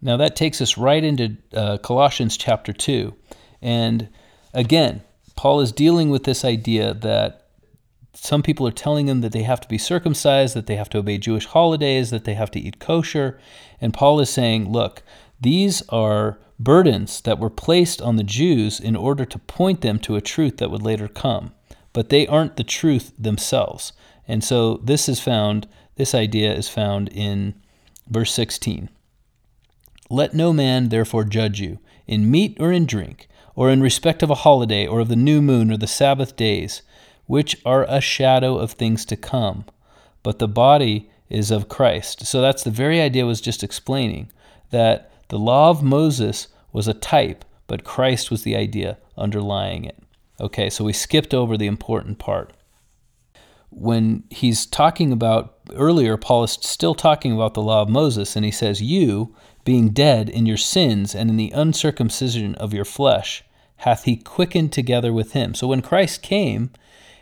Now that takes us right into uh, Colossians chapter 2. And again, Paul is dealing with this idea that some people are telling them that they have to be circumcised, that they have to obey Jewish holidays, that they have to eat kosher. And Paul is saying, look, these are burdens that were placed on the Jews in order to point them to a truth that would later come. But they aren't the truth themselves. And so this is found, this idea is found in verse 16. Let no man therefore judge you in meat or in drink or in respect of a holiday, or of the new moon, or the Sabbath days, which are a shadow of things to come. But the body is of Christ. So that's the very idea I was just explaining that the law of Moses was a type, but Christ was the idea underlying it. Okay, so we skipped over the important part. When he's talking about earlier, Paul is still talking about the law of Moses, and he says, You, being dead in your sins and in the uncircumcision of your flesh, hath he quickened together with him. So when Christ came,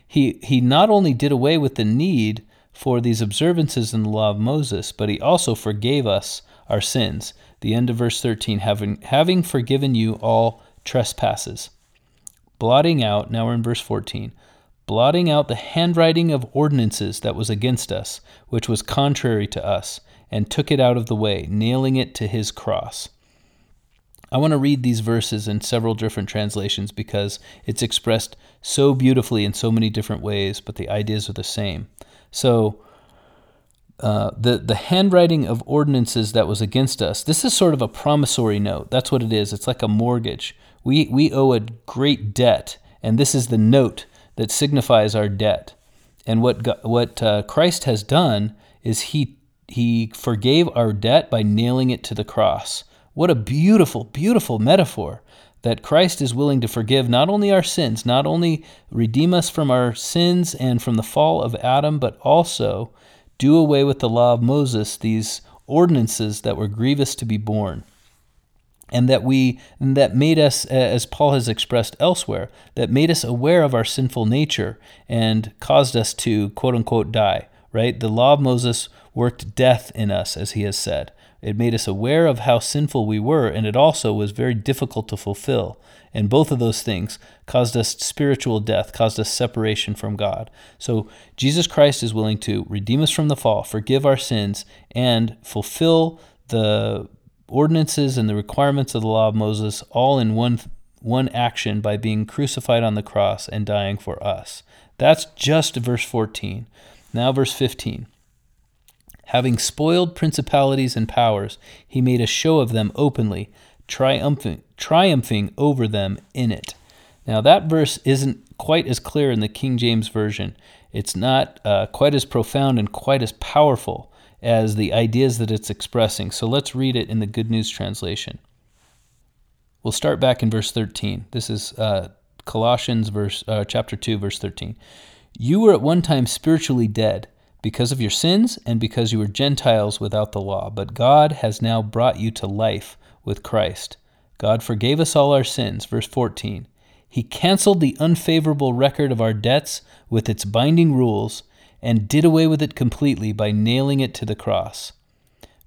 he, he not only did away with the need for these observances in the law of Moses, but he also forgave us our sins. The end of verse 13, having, having forgiven you all trespasses. Blotting out, now we're in verse 14, blotting out the handwriting of ordinances that was against us, which was contrary to us, and took it out of the way, nailing it to his cross. I want to read these verses in several different translations because it's expressed so beautifully in so many different ways, but the ideas are the same. So, uh, the the handwriting of ordinances that was against us. This is sort of a promissory note. That's what it is. It's like a mortgage. We we owe a great debt, and this is the note that signifies our debt. And what what uh, Christ has done is he he forgave our debt by nailing it to the cross. What a beautiful, beautiful metaphor that Christ is willing to forgive not only our sins, not only redeem us from our sins and from the fall of Adam, but also do away with the law of Moses, these ordinances that were grievous to be borne. And that we and that made us, as Paul has expressed elsewhere, that made us aware of our sinful nature and caused us to quote unquote die. Right? The law of Moses worked death in us, as he has said. It made us aware of how sinful we were, and it also was very difficult to fulfill. And both of those things caused us spiritual death, caused us separation from God. So Jesus Christ is willing to redeem us from the fall, forgive our sins, and fulfill the ordinances and the requirements of the law of Moses all in one one action by being crucified on the cross and dying for us. That's just verse 14. Now verse 15. Having spoiled principalities and powers, he made a show of them openly, triumphing, triumphing over them in it. Now, that verse isn't quite as clear in the King James Version. It's not uh, quite as profound and quite as powerful as the ideas that it's expressing. So let's read it in the Good News Translation. We'll start back in verse 13. This is uh, Colossians verse, uh, chapter 2, verse 13. You were at one time spiritually dead because of your sins and because you were Gentiles without the law. But God has now brought you to life with Christ. God forgave us all our sins. Verse 14. He canceled the unfavorable record of our debts with its binding rules and did away with it completely by nailing it to the cross.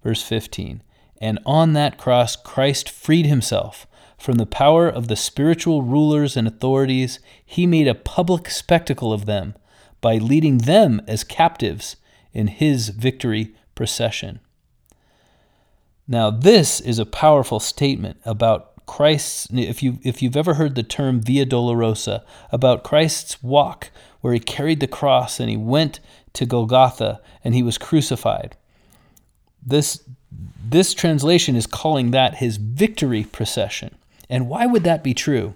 Verse 15. And on that cross, Christ freed himself from the power of the spiritual rulers and authorities. He made a public spectacle of them by leading them as captives in his victory procession. Now, this is a powerful statement about Christ's, if, you, if you've ever heard the term Via Dolorosa, about Christ's walk where he carried the cross and he went to Golgotha and he was crucified. This, this translation is calling that his victory procession. And why would that be true?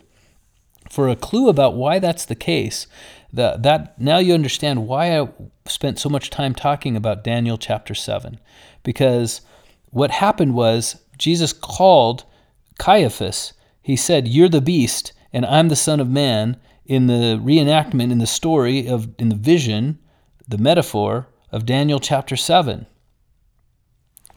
For a clue about why that's the case, the, that now you understand why I spent so much time talking about Daniel chapter 7. Because what happened was Jesus called Caiaphas. He said, You're the beast, and I'm the Son of Man. In the reenactment, in the story of, in the vision, the metaphor of Daniel chapter 7.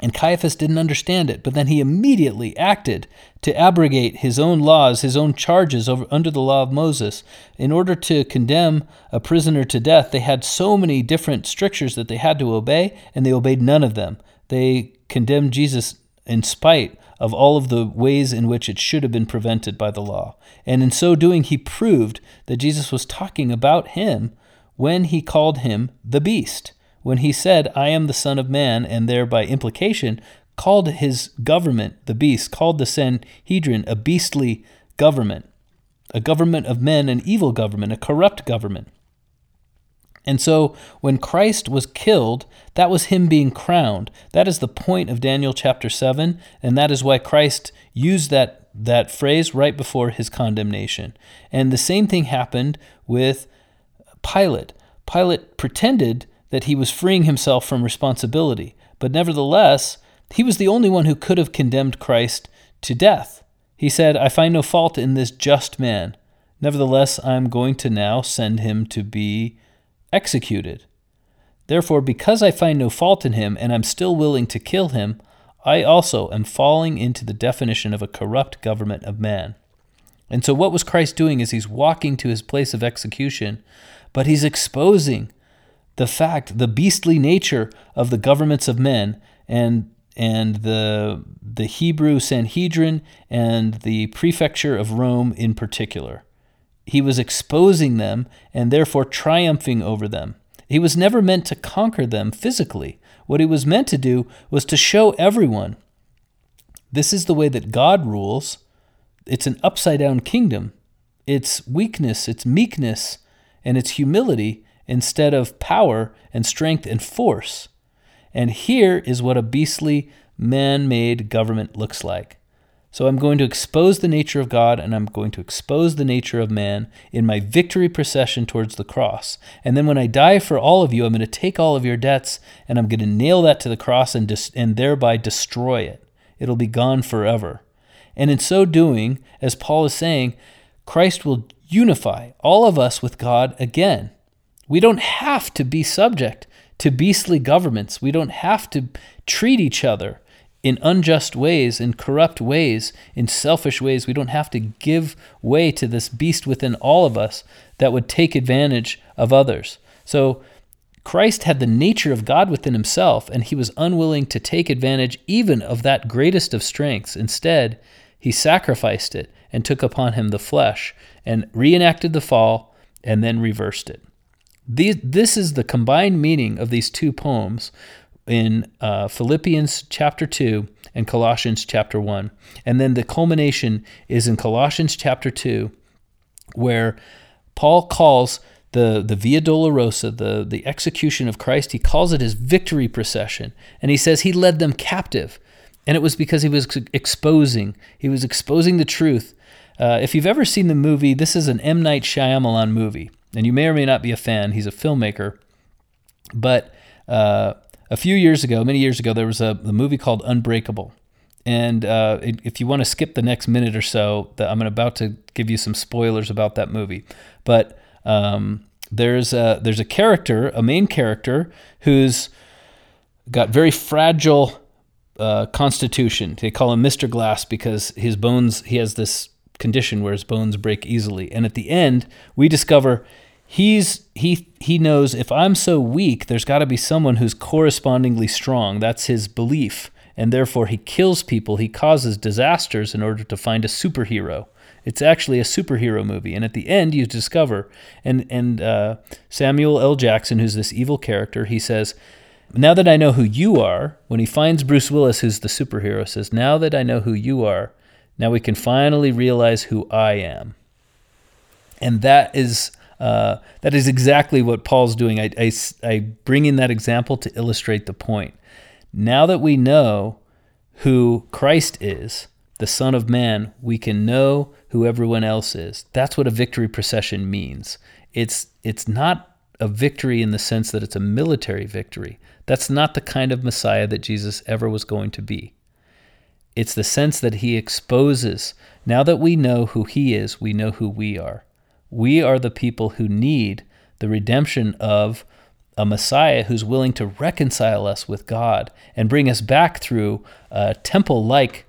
And Caiaphas didn't understand it, but then he immediately acted to abrogate his own laws, his own charges over, under the law of Moses. In order to condemn a prisoner to death, they had so many different strictures that they had to obey, and they obeyed none of them. They condemned Jesus in spite of all of the ways in which it should have been prevented by the law. And in so doing, he proved that Jesus was talking about him when he called him the beast when he said, I am the Son of Man, and thereby implication called his government, the beast, called the Sanhedrin a beastly government, a government of men, an evil government, a corrupt government. And so when Christ was killed, that was him being crowned. That is the point of Daniel chapter 7, and that is why Christ used that, that phrase right before his condemnation. And the same thing happened with Pilate. Pilate pretended that he was freeing himself from responsibility. But nevertheless, he was the only one who could have condemned Christ to death. He said, I find no fault in this just man. Nevertheless, I am going to now send him to be executed. Therefore, because I find no fault in him and am still willing to kill him, I also am falling into the definition of a corrupt government of man. And so, what was Christ doing is he's walking to his place of execution, but he's exposing the fact, the beastly nature of the governments of men and and the the Hebrew Sanhedrin and the prefecture of Rome in particular. He was exposing them and therefore triumphing over them. He was never meant to conquer them physically. What he was meant to do was to show everyone this is the way that God rules. It's an upside down kingdom. It's weakness, it's meekness, and it's humility instead of power and strength and force. And here is what a beastly man made government looks like. So I'm going to expose the nature of God and I'm going to expose the nature of man in my victory procession towards the cross. And then when I die for all of you, I'm going to take all of your debts and I'm going to nail that to the cross and, dis- and thereby destroy it. It'll be gone forever. And in so doing, as Paul is saying, Christ will unify all of us with God again. We don't have to be subject to beastly governments. We don't have to treat each other in unjust ways, in corrupt ways, in selfish ways. We don't have to give way to this beast within all of us that would take advantage of others. So Christ had the nature of God within himself, and he was unwilling to take advantage even of that greatest of strengths. Instead, he sacrificed it and took upon him the flesh and reenacted the fall and then reversed it. These, this is the combined meaning of these two poems in uh, Philippians chapter 2 and Colossians chapter 1. And then the culmination is in Colossians chapter 2, where Paul calls the, the Via Dolorosa, the, the execution of Christ, he calls it his victory procession. And he says he led them captive. And it was because he was exposing, he was exposing the truth. Uh, if you've ever seen the movie, this is an M. Night Shyamalan movie and you may or may not be a fan. He's a filmmaker, but uh, a few years ago, many years ago, there was a, a movie called Unbreakable. And uh, if you want to skip the next minute or so, I'm about to give you some spoilers about that movie. But um, there's a, there's a character, a main character, who's got very fragile uh, constitution. They call him Mr. Glass because his bones, he has this condition where his bones break easily. And at the end, we discover he's he he knows if I'm so weak, there's got to be someone who's correspondingly strong. That's his belief. And therefore he kills people, he causes disasters in order to find a superhero. It's actually a superhero movie, and at the end you discover, and and uh, Samuel L. Jackson, who's this evil character, he says, "Now that I know who you are," when he finds Bruce Willis, who's the superhero, says, "Now that I know who you are, now we can finally realize who I am. And that is uh, that is exactly what Paul's doing. I, I, I bring in that example to illustrate the point. Now that we know who Christ is, the Son of Man, we can know who everyone else is. That's what a victory procession means. It's it's not a victory in the sense that it's a military victory. That's not the kind of Messiah that Jesus ever was going to be. It's the sense that he exposes. Now that we know who he is, we know who we are. We are the people who need the redemption of a Messiah who's willing to reconcile us with God and bring us back through a temple like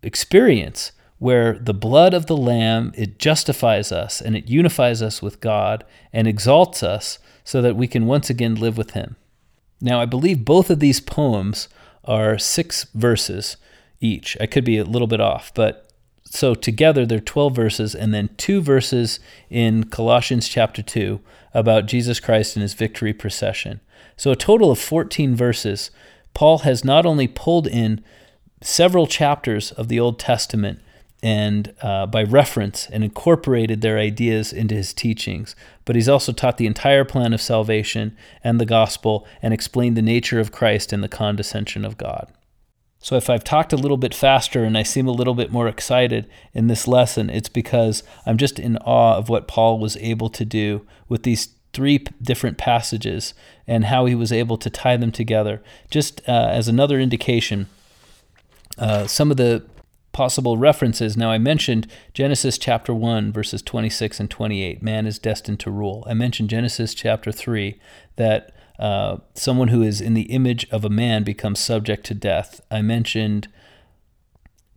experience where the blood of the lamb it justifies us and it unifies us with God and exalts us so that we can once again live with him. Now I believe both of these poems are 6 verses each. I could be a little bit off, but so together they're 12 verses and then two verses in Colossians chapter 2 about Jesus Christ and his victory procession. So a total of 14 verses. Paul has not only pulled in several chapters of the Old Testament and uh, by reference and incorporated their ideas into his teachings, but he's also taught the entire plan of salvation and the gospel and explained the nature of Christ and the condescension of God. So if I've talked a little bit faster and I seem a little bit more excited in this lesson, it's because I'm just in awe of what Paul was able to do with these three different passages and how he was able to tie them together. Just uh, as another indication, uh, some of the possible references. Now, I mentioned Genesis chapter 1, verses 26 and 28. Man is destined to rule. I mentioned Genesis chapter 3, that uh, someone who is in the image of a man becomes subject to death. I mentioned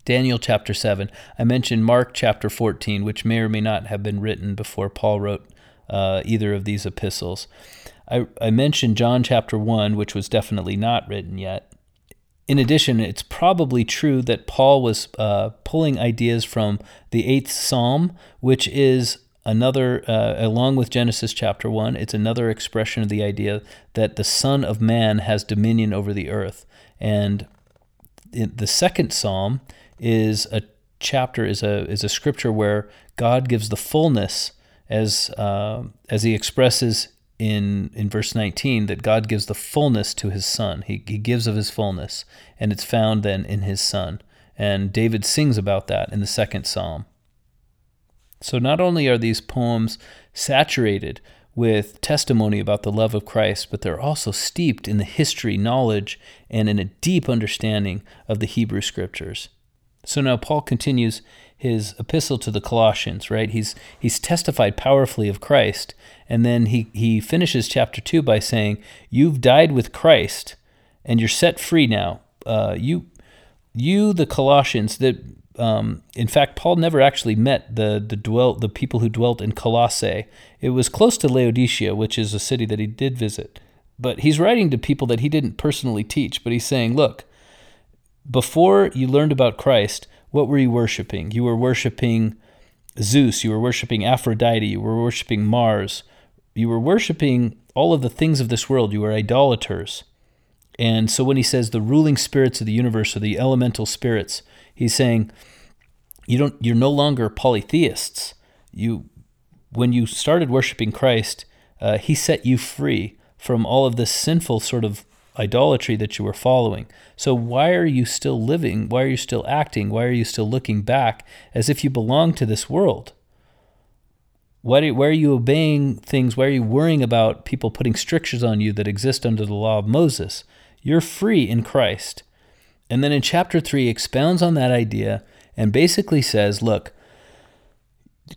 Daniel chapter 7. I mentioned Mark chapter 14, which may or may not have been written before Paul wrote uh, either of these epistles. I, I mentioned John chapter 1, which was definitely not written yet. In addition, it's probably true that Paul was uh, pulling ideas from the eighth psalm, which is another, uh, along with Genesis chapter 1, it's another expression of the idea that the Son of Man has dominion over the earth. And the second psalm is a chapter, is a, is a scripture where God gives the fullness as, uh, as he expresses in in verse 19 that God gives the fullness to his son. He, he gives of his fullness, and it's found then in his son. And David sings about that in the second psalm. So not only are these poems saturated with testimony about the love of Christ, but they're also steeped in the history, knowledge, and in a deep understanding of the Hebrew scriptures. So now Paul continues his epistle to the Colossians, right? He's he's testified powerfully of Christ, and then he he finishes chapter two by saying, "You've died with Christ, and you're set free now. Uh, you you the Colossians that." Um, in fact, Paul never actually met the the dwelt the people who dwelt in Colossae. It was close to Laodicea, which is a city that he did visit. But he's writing to people that he didn't personally teach. But he's saying, look, before you learned about Christ, what were you worshiping? You were worshiping Zeus, you were worshiping Aphrodite, you were worshiping Mars, you were worshiping all of the things of this world, you were idolaters. And so when he says the ruling spirits of the universe or the elemental spirits, he's saying you don't you're no longer polytheists. You when you started worshiping Christ, uh, he set you free from all of this sinful sort of idolatry that you were following. So why are you still living? Why are you still acting? Why are you still looking back as if you belong to this world? Why, do, why are you obeying things? Why are you worrying about people putting strictures on you that exist under the law of Moses? You're free in Christ. And then in chapter 3 expounds on that idea and basically says, look,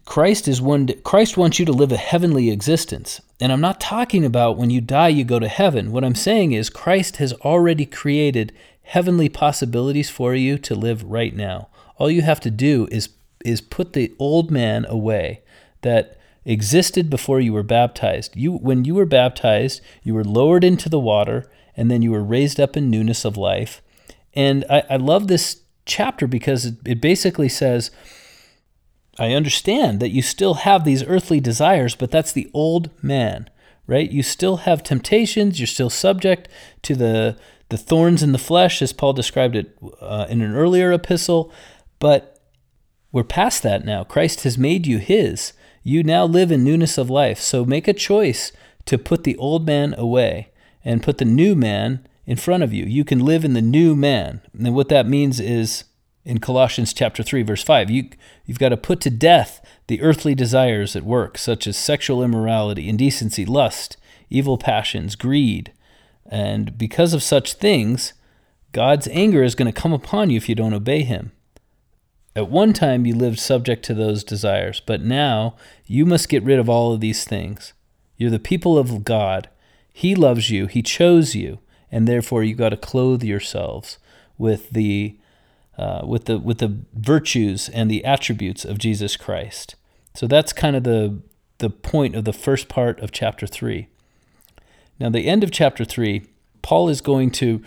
Christ is one Christ wants you to live a heavenly existence. And I'm not talking about when you die you go to heaven. What I'm saying is Christ has already created heavenly possibilities for you to live right now. All you have to do is is put the old man away that existed before you were baptized. You when you were baptized, you were lowered into the water and then you were raised up in newness of life. And I, I love this chapter because it, it basically says I understand that you still have these earthly desires, but that's the old man, right? You still have temptations. You're still subject to the the thorns in the flesh, as Paul described it uh, in an earlier epistle. But we're past that now. Christ has made you His. You now live in newness of life. So make a choice to put the old man away and put the new man in front of you. You can live in the new man. And what that means is in Colossians chapter 3 verse 5 you you've got to put to death the earthly desires at work such as sexual immorality indecency lust evil passions greed. And because of such things God's anger is going to come upon you if you don't obey him. At one time you lived subject to those desires but now you must get rid of all of these things. You're the people of God. He loves you. He chose you and therefore you got to clothe yourselves with the uh, with the with the virtues and the attributes of Jesus Christ. So that's kind of the the point of the first part of chapter three. Now, the end of chapter three, Paul is going to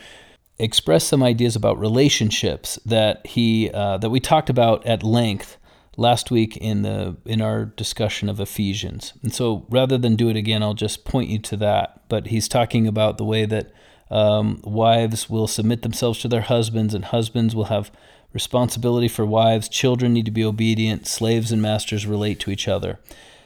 express some ideas about relationships that he uh, that we talked about at length last week in the in our discussion of Ephesians. And so, rather than do it again, I'll just point you to that. But he's talking about the way that um, wives will submit themselves to their husbands, and husbands will have responsibility for wives. Children need to be obedient. Slaves and masters relate to each other.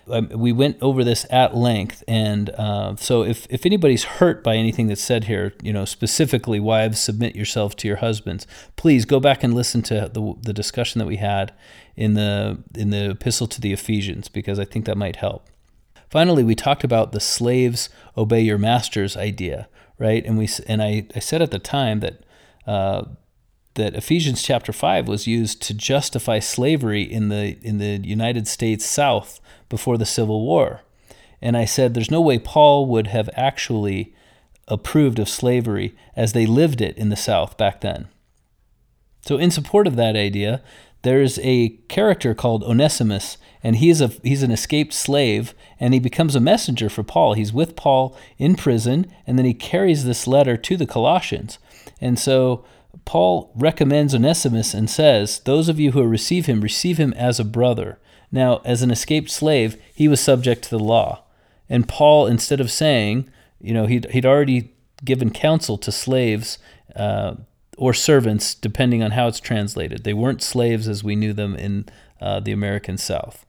Um, we went over this at length, and uh, so if, if anybody's hurt by anything that's said here, you know specifically, wives submit yourselves to your husbands. Please go back and listen to the, the discussion that we had in the in the epistle to the Ephesians because I think that might help. Finally, we talked about the slaves obey your masters idea, right? And we and I, I said at the time that uh, that Ephesians chapter five was used to justify slavery in the in the United States South before the Civil War, and I said there's no way Paul would have actually approved of slavery as they lived it in the South back then. So, in support of that idea, there's a character called Onesimus, and he's a he's an escaped slave, and he becomes a messenger for Paul. He's with Paul in prison, and then he carries this letter to the Colossians. And so Paul recommends Onesimus and says, Those of you who receive him, receive him as a brother. Now, as an escaped slave, he was subject to the law. And Paul, instead of saying, you know, he'd, he'd already given counsel to slaves uh, or servants, depending on how it's translated. They weren't slaves as we knew them in uh, the American South.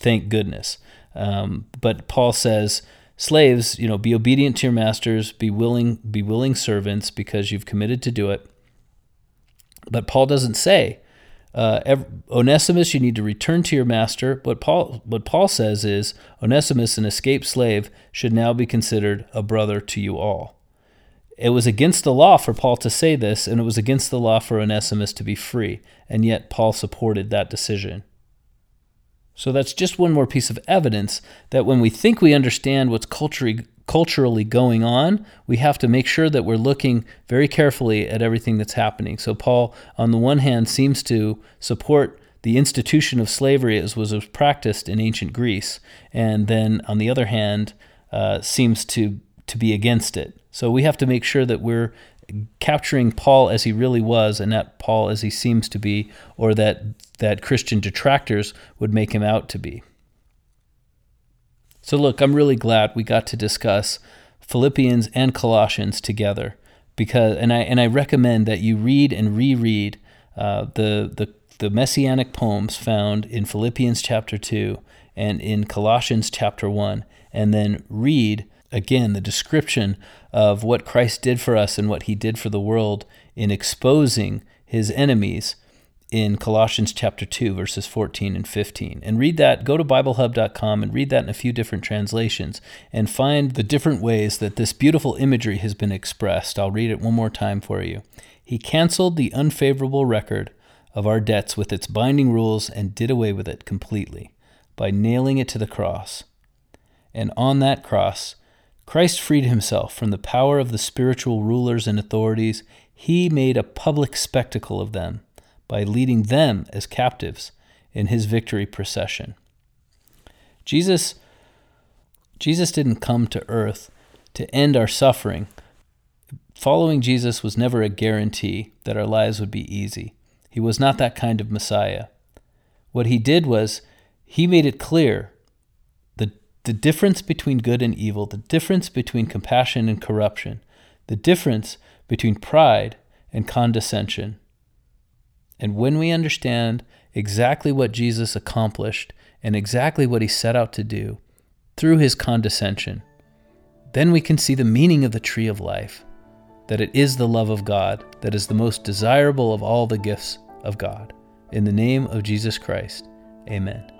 Thank goodness. Um, but Paul says, slaves, you know, be obedient to your masters, be willing, be willing servants because you've committed to do it. But Paul doesn't say, uh, Onesimus, you need to return to your master. What Paul, what Paul says is, Onesimus, an escaped slave, should now be considered a brother to you all. It was against the law for Paul to say this, and it was against the law for Onesimus to be free, and yet Paul supported that decision. So that's just one more piece of evidence that when we think we understand what's culturally, culturally going on, we have to make sure that we're looking very carefully at everything that's happening. So, Paul, on the one hand, seems to support the institution of slavery as was practiced in ancient Greece, and then on the other hand, uh, seems to, to be against it. So, we have to make sure that we're capturing Paul as he really was and not Paul as he seems to be, or that, that Christian detractors would make him out to be. So, look, I'm really glad we got to discuss Philippians and Colossians together because, and I and I recommend that you read and reread uh, the the the messianic poems found in Philippians chapter two and in Colossians chapter one, and then read again the description of what Christ did for us and what He did for the world in exposing His enemies in Colossians chapter 2, verses 14 and 15. And read that, go to BibleHub.com and read that in a few different translations and find the different ways that this beautiful imagery has been expressed. I'll read it one more time for you. He canceled the unfavorable record of our debts with its binding rules and did away with it completely by nailing it to the cross. And on that cross, Christ freed himself from the power of the spiritual rulers and authorities. He made a public spectacle of them by leading them as captives in his victory procession. Jesus Jesus didn't come to earth to end our suffering. Following Jesus was never a guarantee that our lives would be easy. He was not that kind of Messiah. What he did was he made it clear the difference between good and evil, the difference between compassion and corruption, the difference between pride and condescension. And when we understand exactly what Jesus accomplished and exactly what he set out to do through his condescension, then we can see the meaning of the tree of life that it is the love of God that is the most desirable of all the gifts of God. In the name of Jesus Christ, amen.